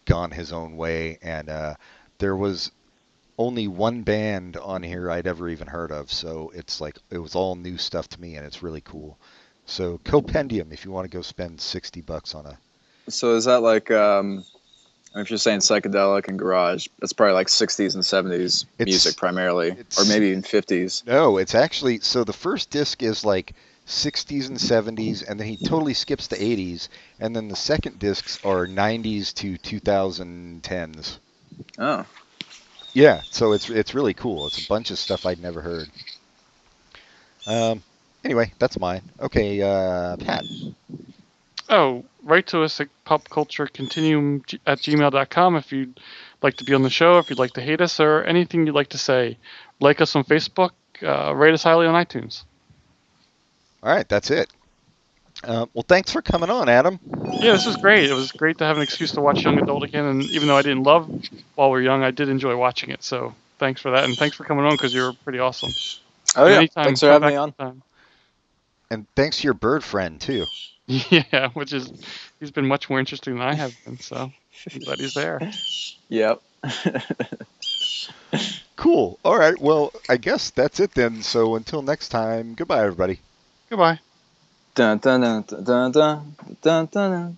gone his own way. And uh there was only one band on here I'd ever even heard of. So it's like it was all new stuff to me and it's really cool. So Copendium if you want to go spend 60 bucks on a So is that like, um, if you're saying psychedelic and garage, that's probably like 60s and 70s It's- music primarily, or maybe even 50s. No, it's actually so the first disc is like 60s and 70s, and then he totally skips the 80s, and then the second discs are 90s to 2010s. Oh, Yeah, so it's it's really cool. It's a bunch of stuff I'd never heard. Um, anyway, that's mine. Okay, uh, Pat. Oh, write to us at popculturecontinuum at gmail.com if you'd like to be on the show, if you'd like to hate us, or anything you'd like to say. Like us on Facebook, uh, rate us highly on iTunes. All right, that's it. Uh, well, thanks for coming on, Adam. Yeah, this was great. It was great to have an excuse to watch Young Adult again, and even though I didn't love While We We're Young, I did enjoy watching it. So thanks for that, and thanks for coming on because you're pretty awesome. oh yeah. Anytime, Thanks for having me on. anytime. And thanks to your bird friend too. Yeah, which is he's been much more interesting than I have been. So but glad he's there. Yep. cool. All right. Well, I guess that's it then. So until next time, goodbye, everybody. Goodbye. Dun dun dun dun dun dun dun. dun.